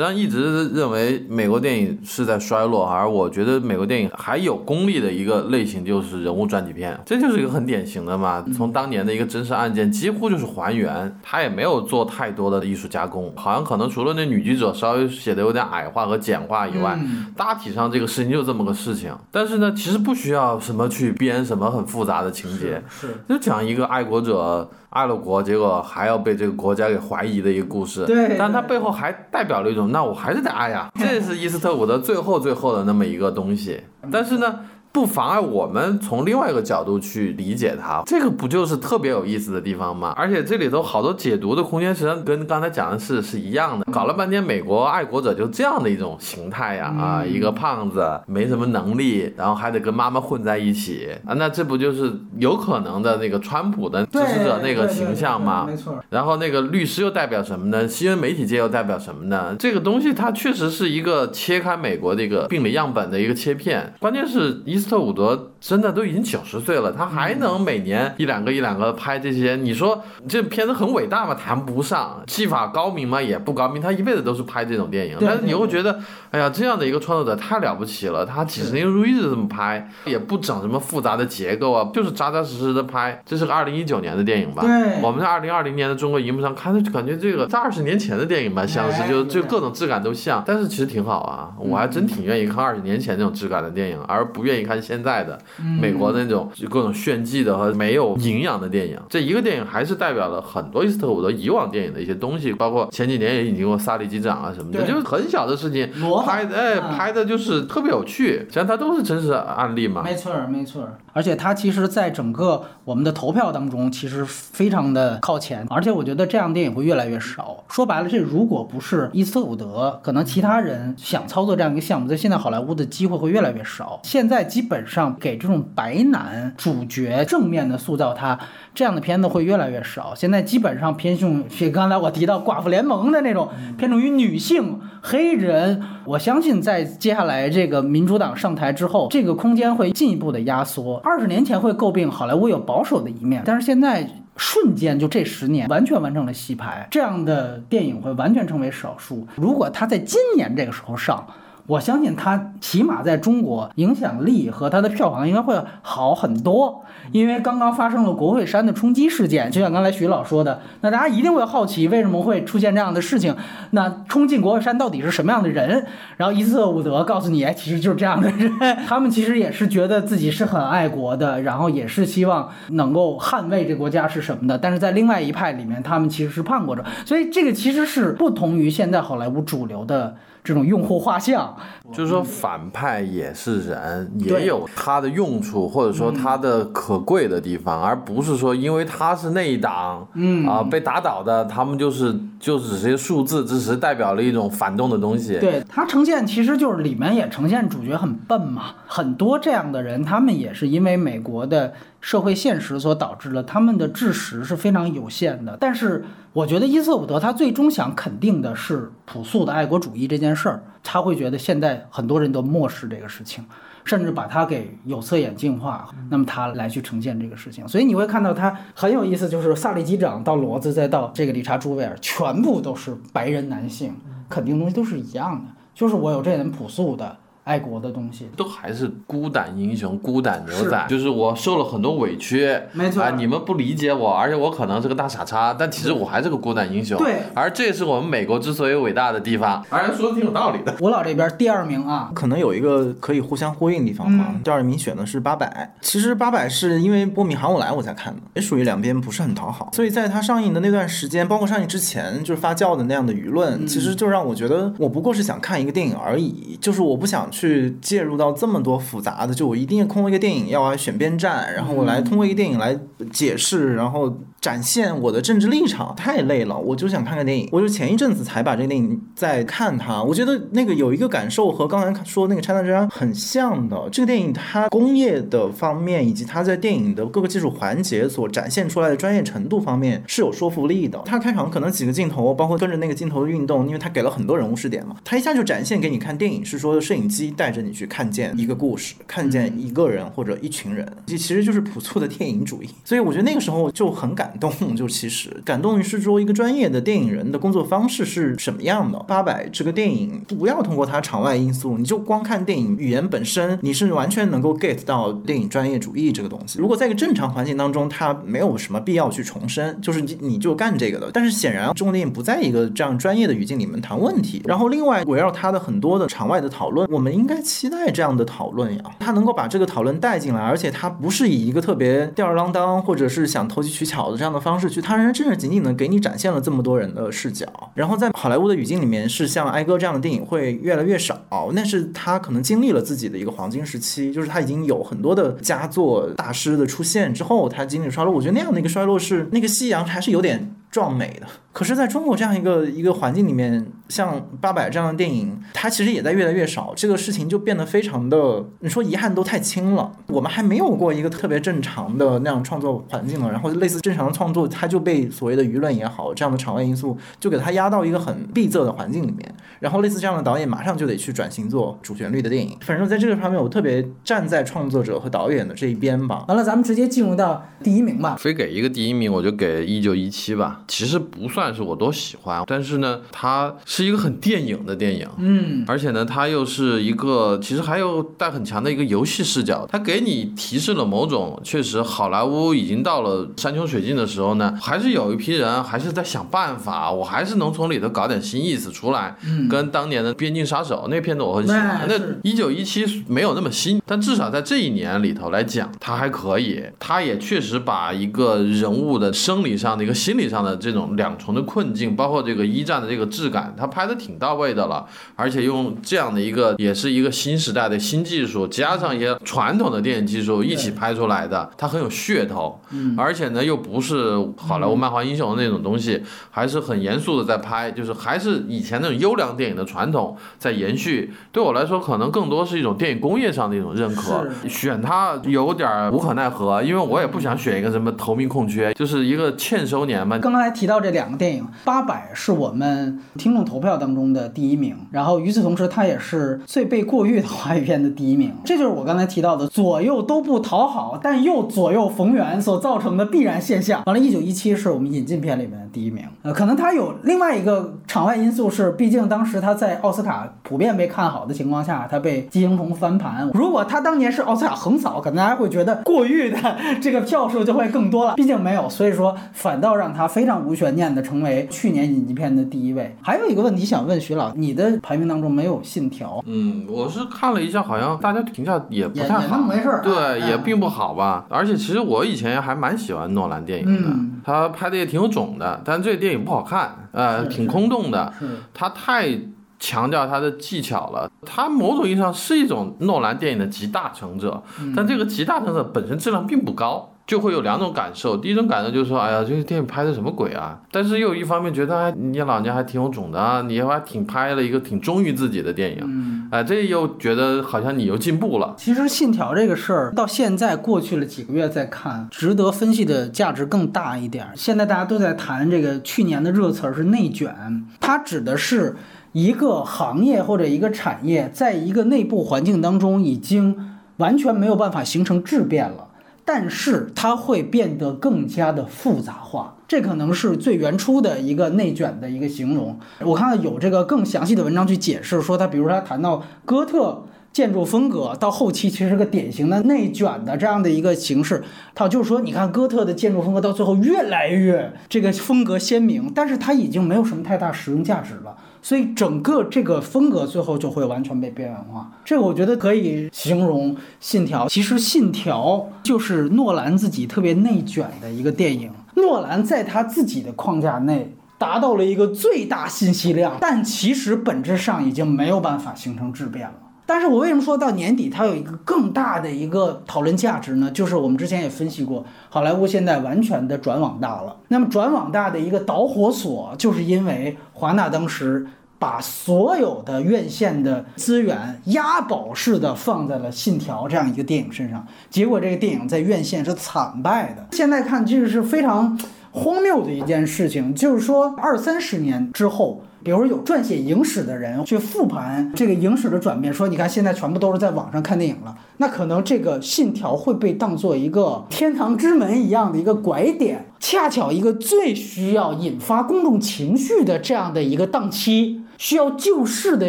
上一直认为美国电影是在衰落，而我觉得美国电影还有功力的一个类型就是人物传记片，这就是一个很典型的嘛。从当年的一个真实案件几乎就是还原，他也没有做太多的艺术加工，好像可能除了那女记者稍微写的有点矮化和简化以外。大体上这个事情就这么个事情，但是呢，其实不需要什么去编什么很复杂的情节，是就讲一个爱国者爱了国，结果还要被这个国家给怀疑的一个故事。对，但它背后还代表了一种，那我还是得爱呀，这是伊斯特伍德最后最后的那么一个东西。但是呢。不妨碍我们从另外一个角度去理解它，这个不就是特别有意思的地方吗？而且这里头好多解读的空间，实际上跟刚才讲的是是一样的。搞了半天，美国爱国者就这样的一种形态呀，啊，一个胖子没什么能力，然后还得跟妈妈混在一起啊，那这不就是有可能的那个川普的支持者那个形象吗？没错。然后那个律师又代表什么呢？新闻媒体界又代表什么呢？这个东西它确实是一个切开美国这个病理样本的一个切片，关键是伊。斯特伍德真的都已经九十岁了，他还能每年一两个一两个拍这些，你说这片子很伟大吗？谈不上，技法高明吗？也不高明。他一辈子都是拍这种电影，但是你会觉得，哎呀，这样的一个创作者太了不起了。他几十年如一日这么拍，也不整什么复杂的结构啊，就是扎扎实实的拍。这是个二零一九年的电影吧？对，我们在二零二零年的中国荧幕上看，就感觉这个在二十年前的电影吧，像是就就各种质感都像，但是其实挺好啊。我还真挺愿意看二十年前那种质感的电影，而不愿意。看现在的美国那种就各种炫技的和没有营养的电影。这一个电影还是代表了很多伊斯特伍德以往电影的一些东西，包括前几年也引进过《萨利机长》啊什么的，对就是很小的事情拍的，哎，嗯拍的就是特别有趣，实际上它都是真实案例嘛。没错儿，没错儿。而且它其实，在整个我们的投票当中，其实非常的靠前。而且我觉得这样的电影会越来越少。说白了，这如果不是伊斯特伍德，可能其他人想操作这样一个项目，在现在好莱坞的机会会越来越少。现在基基本上给这种白男主角正面的塑造他这样的片子会越来越少。现在基本上偏重，是刚才我提到寡妇联盟的那种偏重于女性、黑人。我相信在接下来这个民主党上台之后，这个空间会进一步的压缩。二十年前会诟病好莱坞有保守的一面，但是现在。瞬间就这十年完全完成了洗牌，这样的电影会完全成为少数。如果他在今年这个时候上，我相信它起码在中国影响力和它的票房应该会好很多，因为刚刚发生了国会山的冲击事件，就像刚才徐老说的，那大家一定会好奇为什么会出现这样的事情。那冲进国会山到底是什么样的人？然后伊斯特伍德告诉你，哎，其实就是这样的人。他们其实也是觉得自己是很爱国的，然后也是希望能够捍卫这国家是什么的。但是在另外一派里面，他们其实是叛国者，所以这个其实是不同于现在好莱坞主流的。这种用户画像，就是说反派也是人，对也有他的用处，或者说他的可贵的地方，而不是说因为他是那一党，嗯。啊被打倒的，他们就是就只是一些数字，只是代表了一种反动的东西。对它呈现其实就是里面也呈现主角很笨嘛，很多这样的人，他们也是因为美国的社会现实所导致了他们的知识是非常有限的。但是我觉得伊瑟伍德他最终想肯定的是朴素的爱国主义这件事儿，他会觉得现在很多人都漠视这个事情。甚至把它给有色眼镜化，那么他来去呈现这个事情，所以你会看到他很有意思，就是萨利机长到骡子再到这个理查朱维尔，全部都是白人男性，肯定东西都是一样的，就是我有这点朴素的爱国的东西。都还是孤胆英雄、孤胆牛是仔，就是我受了很多委屈，没错啊，你们不理解我，而且我可能是个大傻叉，但其实我还是个孤胆英雄。对而这也是我们美国之所以伟大的地方。而人说的挺有道理的。吴老这边第二名啊，可能有一个可以互相呼应的地方吧。第二名选的是八百，其实八百是因为波米喊我来我才看的，也属于两边不是很讨好，所以在它上映的那段时间，包括上映之前就是发酵的那样的舆论，其实就让我觉得我不过是想看一个电影而已，就是我不想去介入到这么多复杂的，就我一定要通过一个电影要来选边站，然后我来通过一个电影来解释，然后展现我的政治立场，太累了，我就想看个电影。我就前一阵子才把这个电影在看它，我觉得那个有一个感受和刚才说那个《拆弹之章》很像的。这个电影它工业的方面以及它在电影的各个技术环节所展现出来的专业程度方面是有说服力的。它开场可能几个镜头，包括跟着那个镜头的运动，因为它给了很多人物视点嘛，它一下就展现给你看，电影是说摄影机带着你去看见一个故事，看见一个人或者一群人，这其实就是朴素的电影主义。所以我觉得那个时候就很感动，就其实感动于是说一个专业的电影人的工作方式是什么样的。八百这个电影不要通过它场外因素，你就光看电影语言本身，你是完全能够 get 到电影专业主义这个东西。如果在一个正常环境当中，它没有什么必要去重申，就是你你就干这个的。但是显然中国电影不在一个这样专业的语境里面谈问题。然后另外围绕它的很多的场外的讨论，我们应该期待这样的讨论呀，他能够把这个讨论带进来，而且他不是以一个特别吊儿郎当或者是想投机取巧的这样的方式去，他仍然正正经经的给你展现了这么多人的视角。然后在好莱坞的语境里面，是像哀歌这样的电影会越来越少，那是他可能经历了自己的一个黄金时期，就是他已经有很多的佳作大师的出现之后，他经历衰落。我觉得那样的一个衰落是那个夕阳还是有点壮美的。可是，在中国这样一个一个环境里面，像八百这样的电影，它其实也在越来越少，这个事情就变得非常的，你说遗憾都太轻了。我们还没有过一个特别正常的那样创作环境了，然后类似正常的创作，它就被所谓的舆论也好，这样的场外因素，就给它压到一个很闭塞的环境里面。然后类似这样的导演，马上就得去转型做主旋律的电影。反正在这个方面，我特别站在创作者和导演的这一边吧。完了，咱们直接进入到第一名吧。非给一个第一名，我就给一九一七吧。其实不算是我多喜欢，但是呢，它是一个很电影的电影，嗯，而且呢，它又是一个其实还有带很强的一个游戏视角，它给你提示了某种确实好莱坞已经到了山穷水尽的时候呢，还是有一批人还是在想办法，我还是能从里头搞点新意思出来，嗯跟跟当年的《边境杀手》那片子我很喜欢。那一九一七没有那么新，但至少在这一年里头来讲，它还可以。它也确实把一个人物的生理上的一个心理上的这种两重的困境，包括这个一战的这个质感，它拍的挺到位的了。而且用这样的一个，也是一个新时代的新技术，加上一些传统的电影技术一起拍出来的，它很有噱头。嗯，而且呢，又不是好莱坞漫画英雄的那种东西，还是很严肃的在拍，就是还是以前那种优良电影的传统在延续。对我来说，可能更多是一种电影工业上的一种认可。选它有点无可奈何，因为我也不想选一个什么投名空缺，就是一个欠收年嘛。刚才提到这两个电影，《八百》是我们听众投票当中的第一名，然后与此同时，它也是最被过誉的华语片的第一名。这就是我刚才提到的左右都不讨好，但又左右逢源所造成的必然现象。完了，一九一七是我们引进片里面的第一名。呃，可能它有另外一个场外因素是，毕竟当时它在奥斯卡普遍被看好的情况下，他被《寄生虫》翻盘。如果他当年是奥斯卡横扫，可能大家会觉得过誉的这个票数就会更多了。毕竟没有，所以说反倒让他非常无悬念的成为去年引进片的第一位。还有一个问题想问徐老，你的排名当中没有《信条》？嗯，我是看了一下，好像大家评价也不也也太好，那么回事儿对，哎也并不好吧。而且其实我以前还蛮喜欢诺兰电影的，嗯他拍的也挺有种的，但这个电影不好看，呃，挺空洞的，他太强调他的技巧了。他某种意义上是一种诺兰电影的集大成者，嗯但这个集大成者本身质量并不高。就会有两种感受，第一种感受就是说，哎呀，这个电影拍的什么鬼啊？但是又一方面觉得，哎，你老娘还挺有种的啊，你还挺拍了一个挺忠于自己的电影，嗯。哎，这又觉得好像你又进步了。其实《信条》这个事儿到现在过去了几个月再看，值得分析的价值更大一点。现在大家都在谈这个去年的热词儿是内卷，它指的是一个行业或者一个产业在一个内部环境当中已经完全没有办法形成质变了。但是它会变得更加的复杂化，这可能是最原初的一个内卷的一个形容。我看到有这个更详细的文章去解释，说他比如说他谈到哥特建筑风格到后期其实是个典型的内卷的这样的一个形式。他就是说，你看哥特的建筑风格到最后越来越这个风格鲜明，但是它已经没有什么太大实用价值了。所以整个这个风格最后就会完全被边缘化。这个我觉得可以形容《信条》。其实《信条》就是诺兰自己特别内卷的一个电影。诺兰在他自己的框架内达到了一个最大信息量，但其实本质上已经没有办法形成质变了。但是我为什么说到年底它有一个更大的一个讨论价值呢？就是我们之前也分析过，好莱坞现在完全的转网大了。那么转网大的一个导火索，就是因为华纳当时把所有的院线的资源押宝式的放在了《信条》这样一个电影身上，结果这个电影在院线是惨败的。现在看这个是非常荒谬的一件事情，就是说二三十年之后。比如有撰写影史的人去复盘这个影史的转变，说你看现在全部都是在网上看电影了，那可能这个信条会被当做一个天堂之门一样的一个拐点，恰巧一个最需要引发公众情绪的这样的一个档期，需要救市的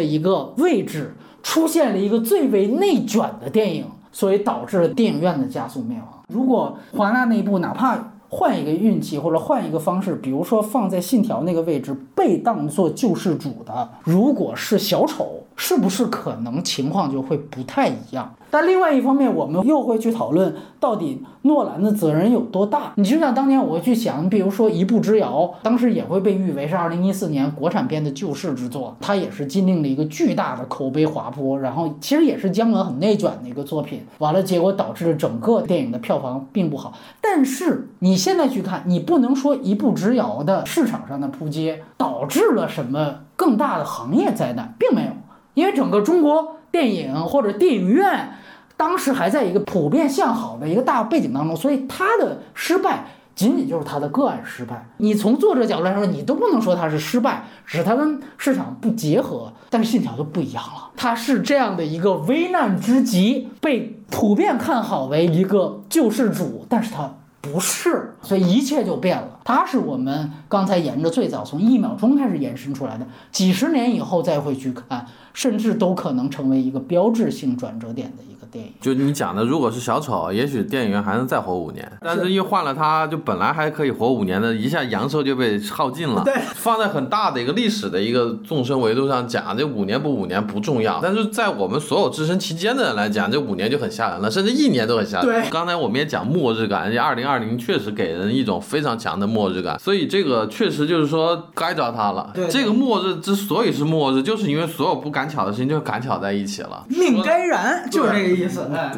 一个位置，出现了一个最为内卷的电影，所以导致了电影院的加速灭亡。如果华纳内部哪怕换一个运气或者换一个方式，比如说放在信条那个位置被当做救世主的，如果是小丑，是不是可能情况就会不太一样？但另外一方面，我们又会去讨论到底诺兰的责任有多大。你就像当年我去想，比如说《一步之遥》，当时也会被誉为是2014年国产片的救世之作，它也是经历了一个巨大的口碑滑坡，然后其实也是姜文很内卷的一个作品。完了，结果导致了整个电影的票房并不好。但是你现在去看，你不能说《一步之遥》的市场上的扑街导致了什么更大的行业灾难，并没有，因为整个中国电影或者电影院。当时还在一个普遍向好的一个大背景当中，所以他的失败仅仅就是他的个案失败。你从作者角度来说，你都不能说他是失败，只是他跟市场不结合。但是信条就不一样了，它是这样的一个危难之极，被普遍看好为一个救世主，但是他不是，所以一切就变了。它是我们刚才沿着最早从一秒钟开始延伸出来的，几十年以后再会去看，甚至都可能成为一个标志性转折点的一个。电影。就你讲的，如果是小丑，也许电影院还能再活五年，但是一换了他，就本来还可以活五年的，一下阳寿就被耗尽了。对，放在很大的一个历史的一个纵深维度上讲，这五年不五年不重要，但是在我们所有置身其间的人来讲，这五年就很吓人了，甚至一年都很吓人。对，刚才我们也讲末日感，这二零二零确实给人一种非常强的末日感，所以这个确实就是说该着他了。对，这个末日之所以是末日，就是因为所有不赶巧的事情就赶巧在一起了，命该然，就是这个意思。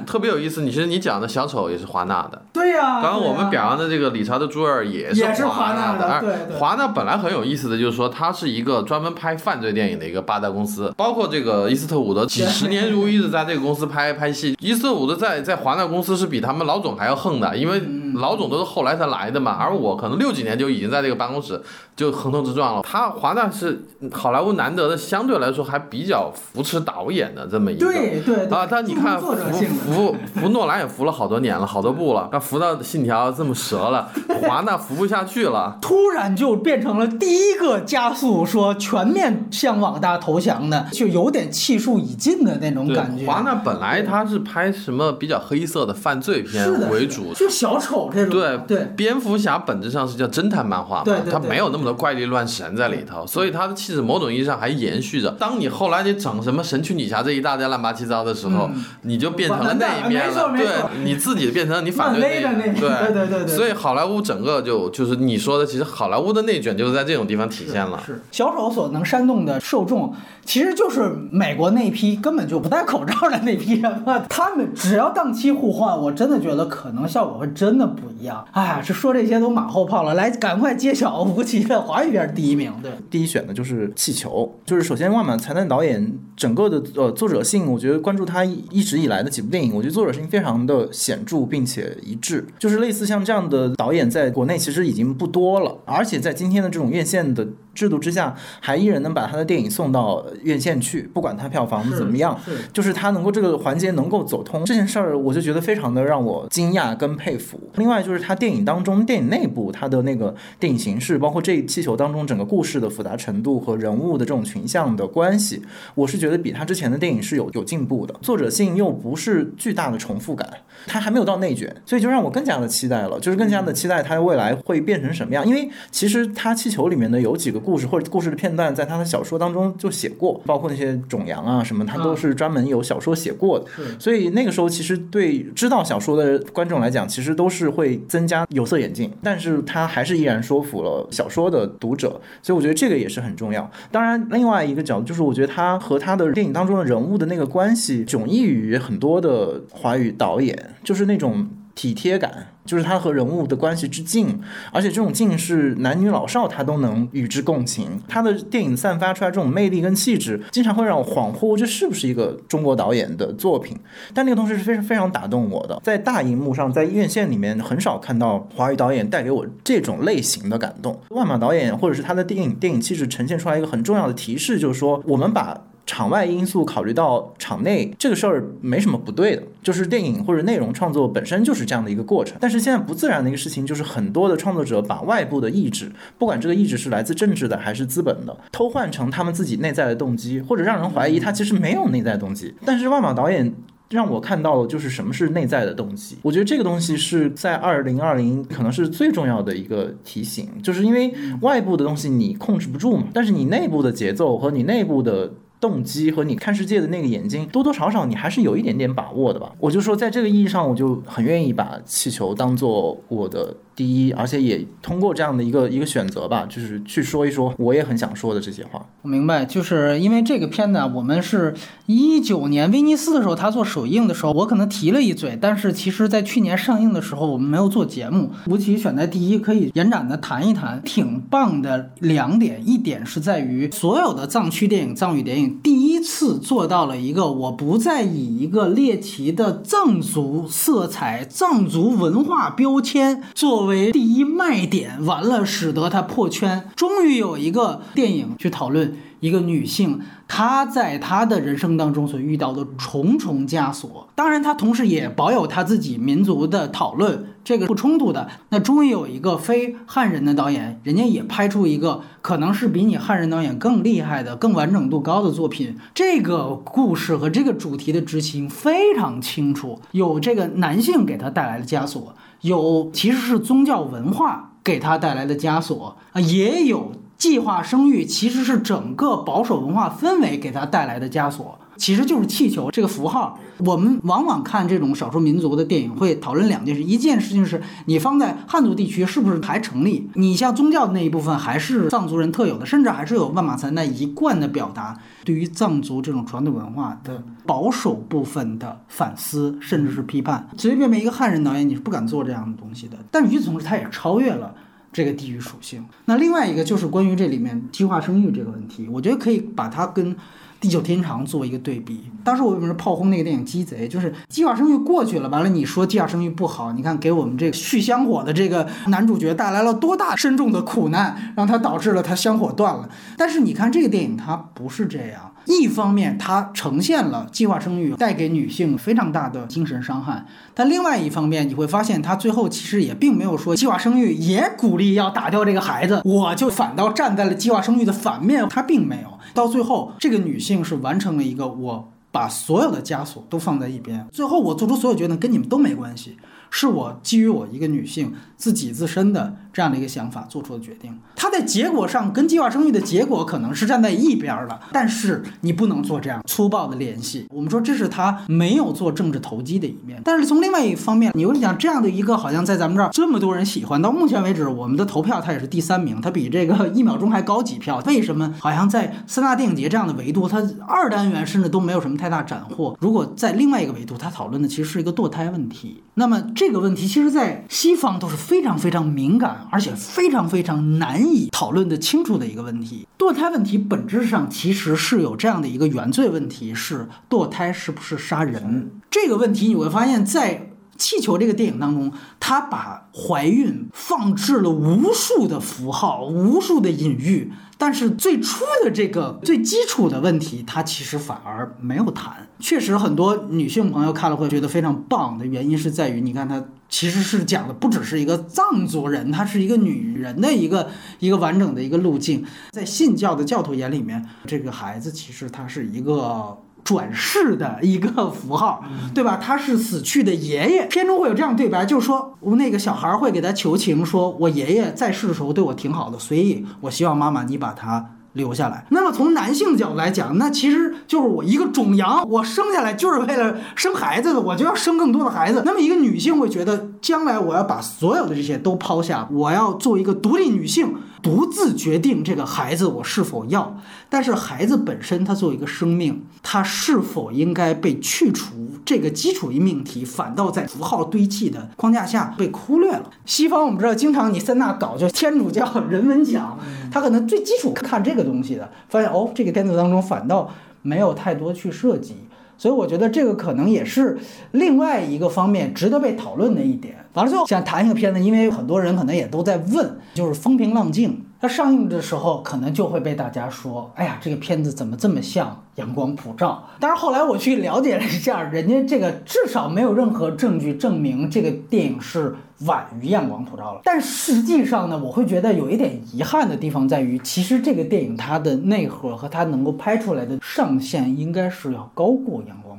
特别有意思，你其实你讲的小丑也是华纳的，对呀。刚刚我们表扬的这个理查德朱尔也是华纳的，对。华纳本来很有意思的就是说，它是一个专门拍犯罪电影的一个八大公司，包括这个伊斯特伍德几十年如一日在这个公司拍拍戏。伊斯特伍德在在华纳公司是比他们老总还要横的，因为老总都是后来才来的嘛，而我可能六几年就已经在这个办公室就横冲直撞了。他华纳是好莱坞难得的，相对来说还比较扶持导演的这么一个，对对啊，但你看扶扶扶诺兰也扶了好多年了，好多部了，他扶到信条这么折了，华纳扶不下去了，突然就变成了第一个加速说全面向网大投降的，就有点气数已尽的那种感觉。华纳本来他是拍什么比较黑色的犯罪片为主，就小丑这种。对对，蝙蝠侠本质上是叫侦探漫画嘛，对他没有那么多怪力乱神在里头，所以他的气质某种意义上还延续着。当你后来你整什么神曲女侠这一大堆乱八七糟的时候，你就变成了那一面了，对，你自己变成你反对那对对对对对。所以好莱坞整个就就是你说的，其实好莱坞的内卷就是在这种地方体现了。是小丑所能煽动的受众。其实就是美国那批根本就不戴口罩的那批人嘛，他们只要档期互换，我真的觉得可能效果会真的不一样。哎呀，这说这些都马后炮了，来赶快揭晓吴奇的华语片第一名。对，第一选的就是《气球》，就是首先万马才旦导演整个的呃作者性，我觉得关注他一直以来的几部电影，我觉得作者性非常的显著并且一致。就是类似像这样的导演在国内其实已经不多了，而且在今天的这种院线的制度之下，还依然能把他的电影送到。院线去，不管他票房怎么样，就是他能够这个环节能够走通这件事儿，我就觉得非常的让我惊讶跟佩服。另外就是他电影当中电影内部他的那个电影形式，包括这气球当中整个故事的复杂程度和人物的这种群像的关系，我是觉得比他之前的电影是有有进步的。作者性又不是巨大的重复感，他还没有到内卷，所以就让我更加的期待了，就是更加的期待他未来会变成什么样。因为其实他气球里面的有几个故事或者故事的片段，在他的小说当中就写过。包括那些种羊啊什么，他都是专门有小说写过的，所以那个时候其实对知道小说的观众来讲，其实都是会增加有色眼镜，但是他还是依然说服了小说的读者，所以我觉得这个也是很重要。当然，另外一个角度就是，我觉得他和他的电影当中的人物的那个关系迥异于很多的华语导演，就是那种。体贴感就是他和人物的关系之近，而且这种近是男女老少他都能与之共情。他的电影散发出来这种魅力跟气质，经常会让我恍惚这是不是一个中国导演的作品。但那个同时是非常非常打动我的。在大荧幕上，在院线里面很少看到华语导演带给我这种类型的感动。万马导演或者是他的电影电影气质呈现出来一个很重要的提示，就是说我们把。场外因素考虑到场内这个事儿没什么不对的，就是电影或者内容创作本身就是这样的一个过程。但是现在不自然的一个事情就是很多的创作者把外部的意志，不管这个意志是来自政治的还是资本的，偷换成他们自己内在的动机，或者让人怀疑他其实没有内在动机。但是万马导演让我看到了就是什么是内在的动机。我觉得这个东西是在二零二零可能是最重要的一个提醒，就是因为外部的东西你控制不住嘛，但是你内部的节奏和你内部的。动机和你看世界的那个眼睛，多多少少你还是有一点点把握的吧。我就说，在这个意义上，我就很愿意把气球当做我的。第一，而且也通过这样的一个一个选择吧，就是去说一说我也很想说的这些话。我明白，就是因为这个片子，我们是一九年威尼斯的时候，他做首映的时候，我可能提了一嘴，但是其实在去年上映的时候，我们没有做节目。吴奇选在第一，可以延展的谈一谈，挺棒的两点。一点是在于所有的藏区电影、藏语电影第一次做到了一个，我不再以一个猎奇的藏族色彩、藏族文化标签作为。为第一卖点，完了使得它破圈，终于有一个电影去讨论一个女性她在她的人生当中所遇到的重重枷锁。当然，她同时也保有她自己民族的讨论，这个不冲突的。那终于有一个非汉人的导演，人家也拍出一个可能是比你汉人导演更厉害的、更完整度高的作品。这个故事和这个主题的执行非常清楚，有这个男性给他带来的枷锁，有其实是宗教文化给他带来的枷锁啊，也有计划生育其实是整个保守文化氛围给他带来的枷锁。其实就是气球这个符号。我们往往看这种少数民族的电影，会讨论两件事。一件事情是你放在汉族地区是不是还成立？你像宗教的那一部分还是藏族人特有的，甚至还是有万马才那一贯的表达对于藏族这种传统文化的保守部分的反思，甚至是批判。随随便便一个汉人导演，你是不敢做这样的东西的。但与此同时，他也超越了。这个地域属性。那另外一个就是关于这里面计划生育这个问题，我觉得可以把它跟。地久天长做一个对比，当时我为什么炮轰那个电影《鸡贼》？就是计划生育过去了，完了你说计划生育不好，你看给我们这个续香火的这个男主角带来了多大深重的苦难，让他导致了他香火断了。但是你看这个电影，它不是这样。一方面，它呈现了计划生育带给女性非常大的精神伤害；但另外一方面，你会发现，它最后其实也并没有说计划生育也鼓励要打掉这个孩子，我就反倒站在了计划生育的反面。它并没有，到最后，这个女性是完成了一个我把所有的枷锁都放在一边，最后我做出所有决定跟你们都没关系。是我基于我一个女性自己自身的这样的一个想法做出的决定。他在结果上跟计划生育的结果可能是站在一边的，但是你不能做这样粗暴的联系。我们说这是他没有做政治投机的一面。但是从另外一方面，你又想这样的一个好像在咱们这儿这么多人喜欢，到目前为止我们的投票他也是第三名，他比这个一秒钟还高几票。为什么好像在三大电影节这样的维度，他二单元甚至都没有什么太大斩获？如果在另外一个维度，他讨论的其实是一个堕胎问题，那么。这个问题其实，在西方都是非常非常敏感，而且非常非常难以讨论的清楚的一个问题。堕胎问题本质上其实是有这样的一个原罪问题：是堕胎是不是杀人？这个问题你会发现在《气球》这个电影当中，他把怀孕放置了无数的符号、无数的隐喻。但是最初的这个最基础的问题，他其实反而没有谈。确实，很多女性朋友看了会觉得非常棒的原因是在于，你看他其实是讲的不只是一个藏族人，他是一个女人的一个一个完整的一个路径。在信教的教徒眼里面，这个孩子其实他是一个。转世的一个符号，对吧？他是死去的爷爷。片中会有这样对白，就是说，我那个小孩会给他求情，说我爷爷在世的时候对我挺好的，所以我希望妈妈你把他。留下来。那么从男性角度来讲，那其实就是我一个种羊，我生下来就是为了生孩子的，我就要生更多的孩子。那么一个女性会觉得，将来我要把所有的这些都抛下，我要做一个独立女性，独自决定这个孩子我是否要。但是孩子本身，他作为一个生命，他是否应该被去除这个基础一命题，反倒在符号堆砌的框架下被忽略了。西方我们知道，经常你三大搞就天主教人文讲，他可能最基础看这个。东西的发现哦，这个片子当中反倒没有太多去涉及，所以我觉得这个可能也是另外一个方面值得被讨论的一点。完了，最后想谈一个片子，因为很多人可能也都在问，就是《风平浪静》。它上映的时候，可能就会被大家说：“哎呀，这个片子怎么这么像《阳光普照》？”但是后来我去了解了一下，人家这个至少没有任何证据证明这个电影是晚于《阳光普照》了。但实际上呢，我会觉得有一点遗憾的地方在于，其实这个电影它的内核和它能够拍出来的上限应该是要高过《阳光》。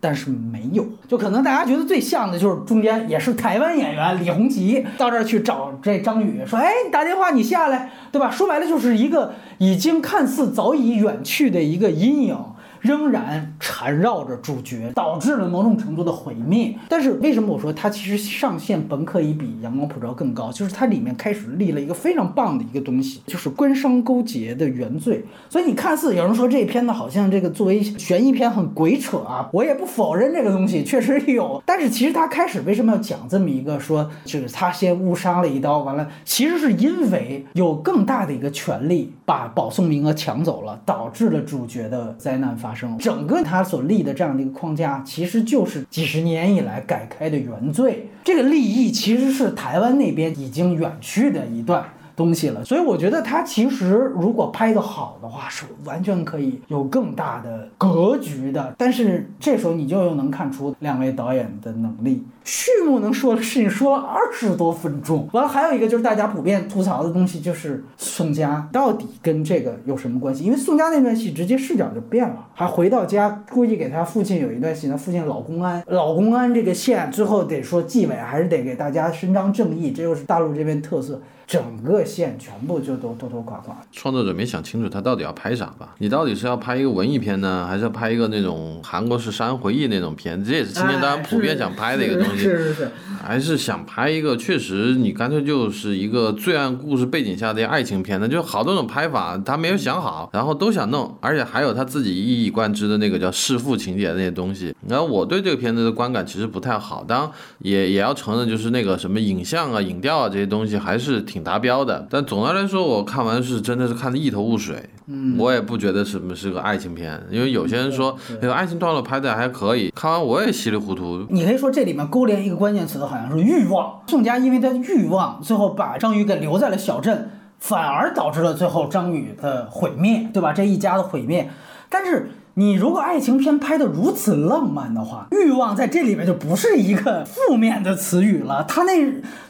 但是没有，就可能大家觉得最像的就是中间也是台湾演员李红旗到这儿去找这张宇说：“哎，你打电话，你下来，对吧？”说白了就是一个已经看似早已远去的一个阴影。仍然缠绕着主角，导致了某种程度的毁灭。但是为什么我说它其实上限本可以比《阳光普照》更高？就是它里面开始立了一个非常棒的一个东西，就是官商勾结的原罪。所以你看似有人说这片子好像这个作为悬疑片很鬼扯啊，我也不否认这个东西确实有。但是其实他开始为什么要讲这么一个说，就是他先误杀了一刀，完了，其实是因为有更大的一个权利把保送名额抢走了，导致了主角的灾难发。发生。整个他所立的这样的一个框架，其实就是几十年以来改开的原罪。这个利益其实是台湾那边已经远去的一段。东西了，所以我觉得他其实如果拍的好的话，是完全可以有更大的格局的。但是这时候你就又能看出两位导演的能力。序幕能说的事情说了二十多分钟，完了还有一个就是大家普遍吐槽的东西，就是宋佳到底跟这个有什么关系？因为宋佳那段戏直接视角就变了，还回到家估计给他父亲有一段戏，他父亲老公安，老公安这个线最后得说纪委还是得给大家伸张正义，这又是大陆这边特色。整个线全部就都拖拖垮垮。创作者没想清楚他到底要拍啥吧？你到底是要拍一个文艺片呢，还是要拍一个那种韩国式杀人回忆那种片？这也是青年导演普遍想拍的一个东西。是是是。还是想拍一个确实，你干脆就是一个罪案故事背景下的爱情片，那就好多种拍法，他没有想好，然后都想弄，而且还有他自己一以贯之的那个叫弑父情节那些东西。然后我对这个片子的观感其实不太好，当然也也要承认，就是那个什么影像啊、影调啊这些东西还是挺达标的。但总的来说，我看完是真的是看得一头雾水。嗯，我也不觉得什么是个爱情片，因为有些人说那个爱情段落拍的还可以，看完我也稀里糊涂。你可以说这里面勾连一个关键词，好像是欲望。宋佳因为他的欲望，最后把张宇给留在了小镇，反而导致了最后张宇的毁灭，对吧？这一家的毁灭。但是你如果爱情片拍的如此浪漫的话，欲望在这里面就不是一个负面的词语了。他那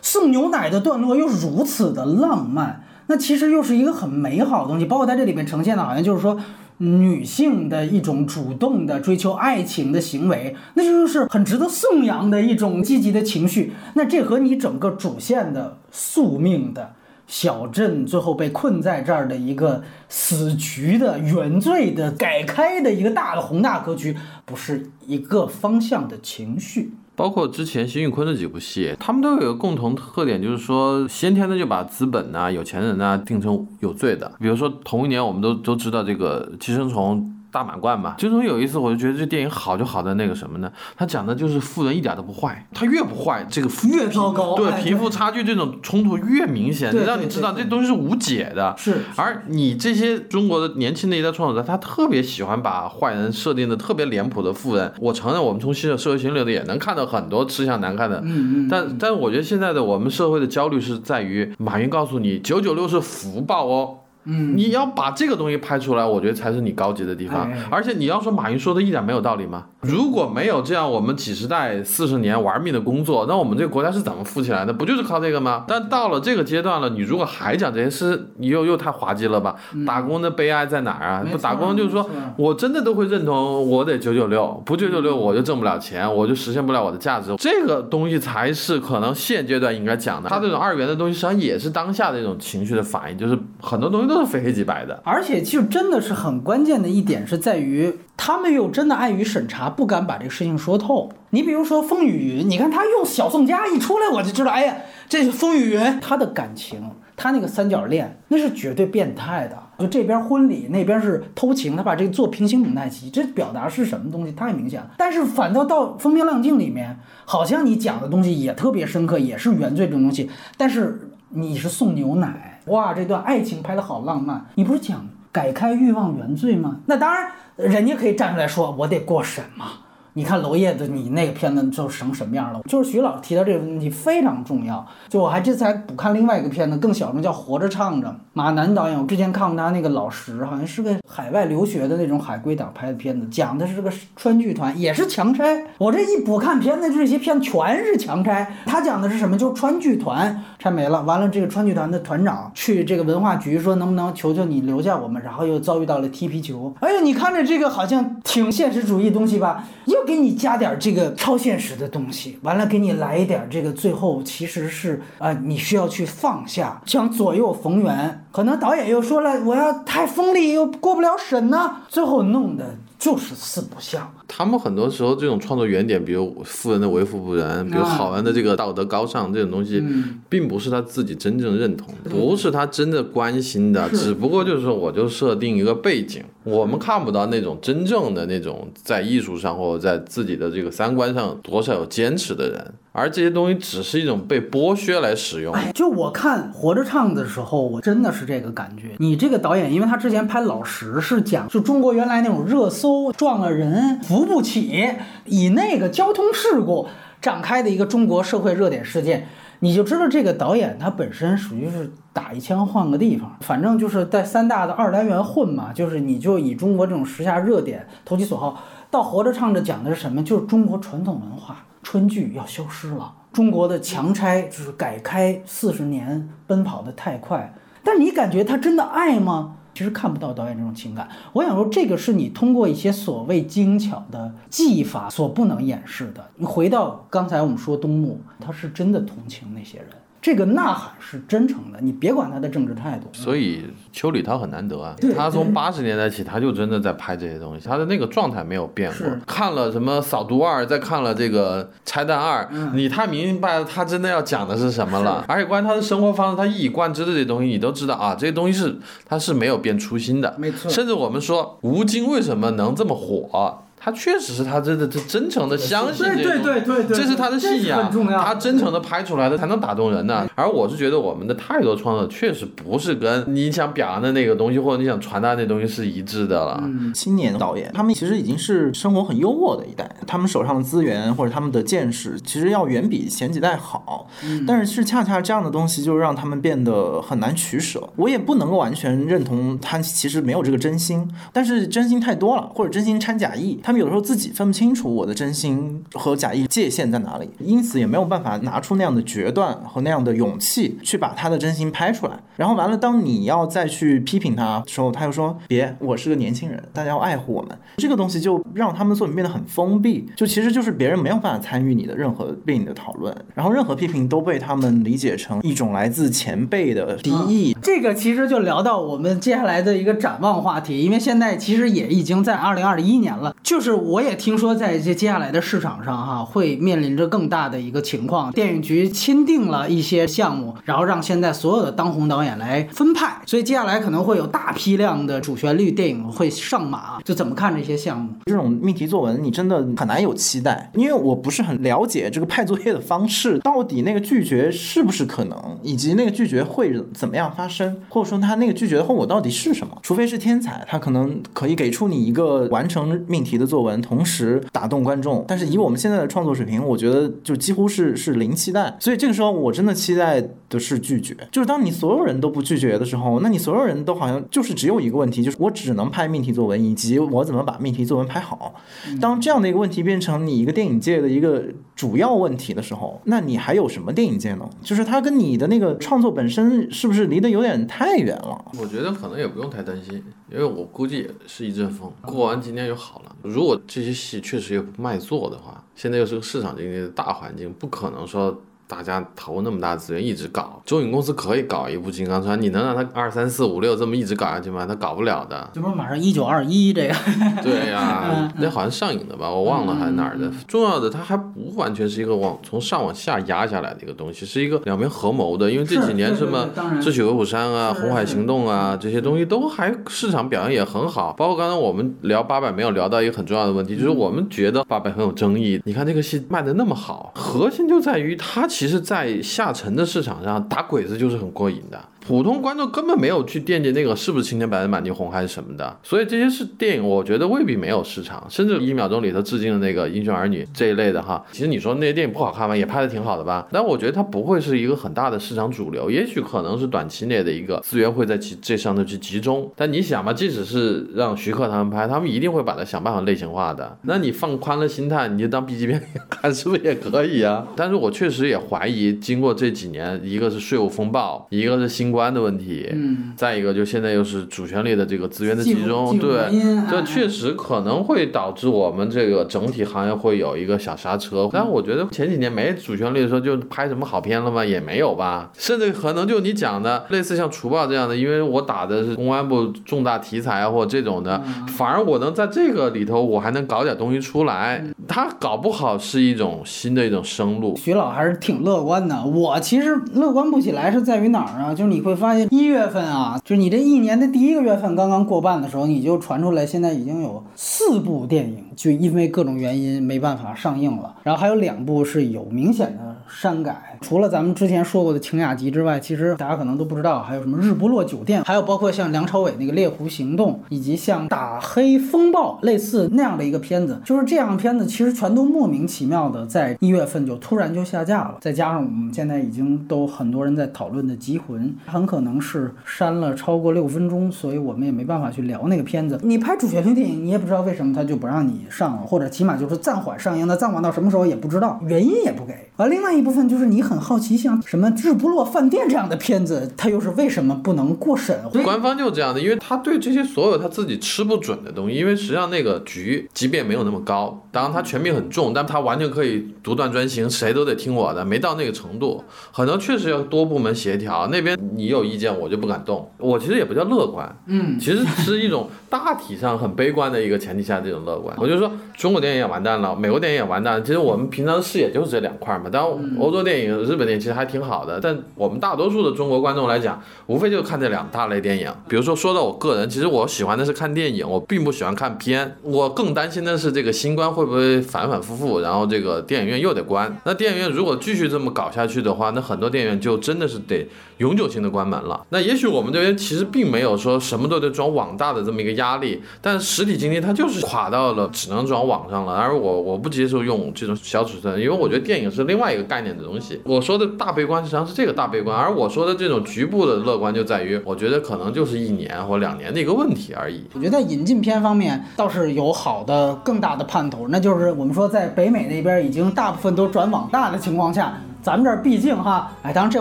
送牛奶的段落又如此的浪漫。那其实又是一个很美好的东西，包括在这里面呈现的，好像就是说女性的一种主动的追求爱情的行为，那就是很值得颂扬的一种积极的情绪。那这和你整个主线的宿命的小镇最后被困在这儿的一个死局的原罪的改开的一个大的宏大格局，不是一个方向的情绪。包括之前辛玉坤的几部戏，他们都有一个共同特点，就是说先天的就把资本呐、有钱人呐定成有罪的。比如说同一年，我们都都知道这个寄生虫。大满贯嘛，就从有一次我就觉得这电影好就好在那个什么呢？他讲的就是富人一点都不坏，他越不坏，这个越糟糕。对贫富差距这种冲突越明显，让你知道这东西是无解的。是。而你这些中国的年轻的一代创作者，他特别喜欢把坏人设定的特别脸谱的富人。我承认，我们从新的社会心理里也能看到很多吃相难看的。嗯嗯。但但是我觉得现在的我们社会的焦虑是在于，马云告诉你九九六是福报哦。嗯，你要把这个东西拍出来，我觉得才是你高级的地方。而且你要说马云说的一点没有道理吗？如果没有这样我们几十代、四十年玩命的工作，那我们这个国家是怎么富起来的？不就是靠这个吗？但到了这个阶段了，你如果还讲这些事，你又又太滑稽了吧？打工的悲哀在哪儿啊？不打工就是说我真的都会认同，我得九九六，不九九六我就挣不了钱，我就实现不了我的价值。这个东西才是可能现阶段应该讲的。他这种二元的东西，实际上也是当下的一种情绪的反应，就是很多东西都是非黑即白的。而且就真的是很关键的一点是在于，他们又真的碍于审查。不敢把这个事情说透。你比如说风雨云，你看他用小宋佳一出来，我就知道，哎呀，这是风雨云，他的感情，他那个三角恋，那是绝对变态的。就这边婚礼，那边是偷情，他把这个做平行蒙太奇，这表达是什么东西？太明显了。但是反倒到风平浪静里面，好像你讲的东西也特别深刻，也是原罪这种东西。但是你是送牛奶，哇，这段爱情拍的好浪漫。你不是讲改开欲望原罪吗？那当然。人家可以站出来说：“我得过审嘛。”你看娄烨的你那个片子就成什么样了？就是徐老师提到这个问题非常重要。就我还这次还补看另外一个片子，更小众，叫《活着唱着》。马南导演，我之前看过他那个《老石》，好像是个海外留学的那种海归党拍的片子，讲的是这个川剧团，也是强拆。我这一补看片子，这些片子全是强拆。他讲的是什么？就是川剧团拆没了，完了这个川剧团的团长去这个文化局说能不能求求你留下我们，然后又遭遇到了踢皮球。哎呀，你看着这个好像挺现实主义东西吧？又给你加点这个超现实的东西，完了给你来一点这个，最后其实是啊，你需要去放下，想左右逢源。可能导演又说了，我要太锋利又过不了审呢，最后弄的就是四不像。他们很多时候这种创作原点，比如富人的为富不仁，比如好人的这个道德高尚这种东西，并不是他自己真正认同的，不是他真的关心的，只不过就是说，我就设定一个背景，我们看不到那种真正的那种在艺术上或者在自己的这个三观上多少有坚持的人，而这些东西只是一种被剥削来使用。哎，就我看《活着唱》的时候，我真的是这个感觉。你这个导演，因为他之前拍《老实》是讲就中国原来那种热搜撞了人扶不起，以那个交通事故展开的一个中国社会热点事件，你就知道这个导演他本身属于是打一枪换个地方，反正就是在三大的二单元混嘛，就是你就以中国这种时下热点投其所好。到《活着唱》着讲的是什么？就是中国传统文化春剧要消失了，中国的强拆就是改开四十年奔跑的太快。但你感觉他真的爱吗？其实看不到导演这种情感。我想说，这个是你通过一些所谓精巧的技法所不能掩饰的。你回到刚才我们说东木，他是真的同情那些人，这个呐喊是真诚的。你别管他的政治态度。所以邱礼涛很难得啊，他从八十年代起，他就真的在拍这些东西，他的那个状态没有变过。看了什么《扫毒二》，再看了这个《拆弹二》，嗯你太明白他真的要讲的是什么了。而且关于他的生活方式，他一以贯之的这些东西，你都知道啊，这些东西是他是没有变初心的。没错甚至我们说吴京为什么能这么火？他确实是他真的他真诚的相信这对对些东西对对对，这是他的信仰，很重要。他真诚的拍出来的才能打动人呢。而我是觉得我们的太多创作确实不是跟你想表扬的那个东西或者你想传达的那东西是一致的了。嗯青年导演，他们其实已经是生活很优渥的一代，他们手上的资源或者他们的见识，其实要远比前几代好。但是是恰恰这样的东西，就让他们变得很难取舍。我也不能够完全认同他其实没有这个真心，但是真心太多了，或者真心掺假意，他们有的时候自己分不清楚我的真心和假意界限在哪里，因此也没有办法拿出那样的决断和那样的勇气去把他的真心拍出来。然后完了，当你要再去批评他的时候，他又说：“别，我是个年轻人，大家要爱护我们。”这个东西就让他们的作品变得很封闭，就其实就是别人没有办法参与你的任何对你的讨论，然后任何批评都被他们理解成一种来自前辈的敌意。这个其实就聊到我们接下来的一个展望话题，因为现在其实也已经在二零二一年了，就就是我也听说在这接下来的市场上哈，会面临着更大的一个情况，电影局钦定了一些项目，然后让现在所有的当红导演来分派，所以接下来可能会有大批量的主旋律电影会上马，就怎么看这些项目？这种命题作文，你真的很难有期待，因为我不是很了解这个派作业的方式，到底那个拒绝是不是可能，以及那个拒绝会怎么样发生，或者说他那个拒绝的后果到底是什么？除非是天才，他可能可以给出你一个完成命题的作文，同时打动观众。但是以我们现在的创作水平，我觉得就几乎是是零期待。所以这个时候，我真的期待的是拒绝，就是当你所有人都不拒绝的时候，那你所有人都好像就是只有一个问题，就是我只能拍命题作文，以及我怎么把命题作文拍好。当这样的一个问题变成你一个电影界的一个主要问题的时候，那你还有什么电影界呢？就是它跟你的那个创作本身是不是离得有点太远了？我觉得可能也不用太担心，因为我估计也是一阵风，过完今年就好了。如如果这些戏确实也不卖座的话，现在又是个市场经济的大环境，不可能说。大家投那么大资源一直搞，中影公司可以搞一部《金刚川》，你能让他二三四五六这么一直搞下去吗？他搞不了的。这不是马上一九二一这个？对呀、那好像上映的吧，我忘了还是哪儿的。重要的，它还不完全是一个往从上往下压下来的一个东西，是一个两边合谋的。因为这几年什么智取威虎山》啊、《红海行动》啊这些东西都还市场表现也很好。包括刚才我们聊八佰，没有聊到一个很重要的问题，就是我们觉得八佰很有争议。你看这个戏卖的那么好，核心就在于它其实，在下沉的市场上打鬼子就是很过瘾的。普通观众根本没有去惦记那个是不是青天白日满地红还是什么的，所以这些是电影，我觉得未必没有市场。甚至一秒钟里头致敬的那个《英雄儿女》这一类的哈，其实你说那些电影不好看吗？也拍的挺好的吧？但我觉得它不会是一个很大的市场主流，也许可能是短期内的一个资源会在其这上头去集中。但你想嘛，即使是让徐克他们拍，他们一定会把它想办法类型化的。那你放宽了心态，你就当 B 级片看，是不是也可以啊？但是我确实也怀疑，经过这几年，一个是税务风暴，一个是新冠。观的问题，嗯，再一个就现在又是主旋律的这个资源的集中，对，这哎确实可能会导致我们这个整体行业会有一个小刹车。但我觉得前几年没主旋律的时候，就拍什么好片了吗？也没有吧。甚至可能就你讲的，类似像《除暴》这样的，因为我打的是公安部重大题材啊，或者这种的，反而我能在这个里头，我还能搞点东西出来。他搞不好是一种新的一种生路。徐老还是挺乐观的。我其实乐观不起来，是在于哪儿啊？就是你会发现一月份啊，就是你这一年的第一个月份刚刚过半的时候，你就传出来现在已经有四部电影就因为各种原因没办法上映了，然后还有两部是有明显的删改。除了咱们之前说过的《晴雅集》之外，其实大家可能都不知道还有什么《日不落酒店》，还有包括像梁朝伟那个《猎狐行动》，以及像《打黑风暴》类似那样的一个片子，就是这样片子其实全都莫名其妙的在一月份就突然就下架了。再加上我们现在已经都很多人在讨论的《极魂》，很可能是删了超过六分钟，所以我们也没办法去聊那个片子。你拍主旋律电影，你也不知道为什么他就不让你上了，或者起码就是暂缓上映，那暂缓到什么时候也不知道，原因也不给。而另外一部分就是你很好奇，像什么《日不落饭店》这样的片子，它又是为什么不能过审？官方就这样的，因为他对这些所有他自己吃不准的东西，因为实际上那个局即便没有那么高，当然他权柄很重，但他完全可以独断专行，谁都得听我的，没到那个程度，可能确实要多部门协调。那边你有意见，我就不敢动。我其实也不叫乐观，嗯，其实是一种大体上很悲观的一个前提下这种乐观。我就说中国电影也完蛋了，美国电影也完蛋了。其实我们平常的视野就是这两块嘛。当然，欧洲电影、日本电影其实还挺好的，但我们大多数的中国观众来讲，无非就看这两大类电影。比如说说到我个人，其实我喜欢的是看电影，我并不喜欢看片。我更担心的是这个新冠会不会反反复复，然后这个电影院又得关。那电影院如果继续这么搞下去的话，那很多电影院就真的是得永久性的关门了。那也许我们这边其实并没有说什么都得装网大的这么一个压力，但实体经济它就是垮到了只能装网上了。而我我不接受用这种小尺寸，因为我觉得电影是另另外一个概念的东西。我说的大悲观实际上是这个大悲观，而我说的这种局部的乐观就在于，我觉得可能就是一年或两年的一个问题而已。我觉得在引进片方面倒是有好的更大的盼头，那就是我们说在北美那边已经大部分都转网大的情况下。咱们这儿毕竟哈，哎，当然这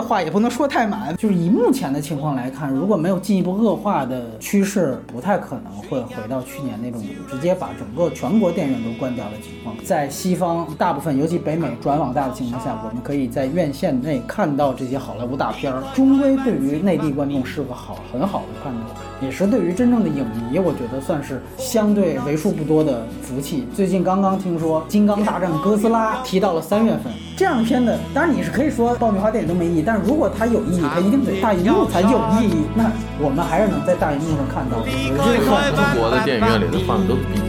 话也不能说太满，就是以目前的情况来看，如果没有进一步恶化的趋势，不太可能会回到去年那种直接把整个全国电影院都关掉的情况。在西方大部分，尤其北美转网大的情况下，我们可以在院线内看到这些好莱坞大片儿，终归对于内地观众是个好很好的盼头，也是对于真正的影迷，我觉得算是相对为数不多的福气。最近刚刚听说《金刚大战哥斯拉》提到了三月份，这样的片子，当然你是可以说爆米花电影都没意义，但是如果它有意义，它一定得大荧幕才有意义。那我们还是能在大荧幕上看到，我觉得这个中国的电影院里头放的都是 B 级。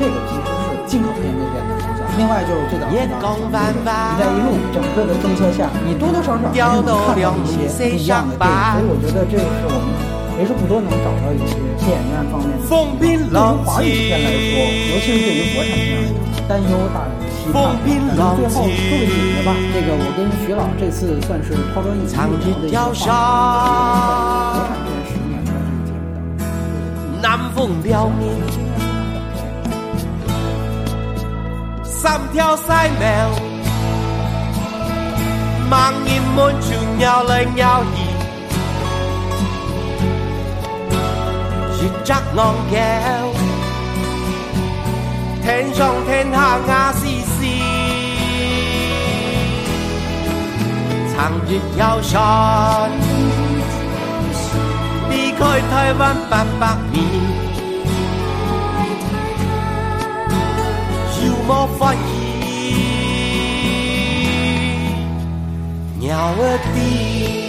这个其实是进口片那边的方向。另外就是最早提到的像这个“一带一路”整个的政策下，你多多少少还是能看到一些不一样的电影，所以我觉得这个是我们为数不多能找到一些电影院方面的。对于华语片来说，尤其是对于国产片而言，担忧大于期盼。但是最后说个底子吧，这个我跟徐老这次算是抛砖引玉聊的一个话题，国产片十年的这个节目当中。南风撩面，心跳細秒，茫然滿全搖零搖兒，月則昂橋，天上天下雅絲絲，殘月有信。避開台灣八百年，要麼發現，鳥兒的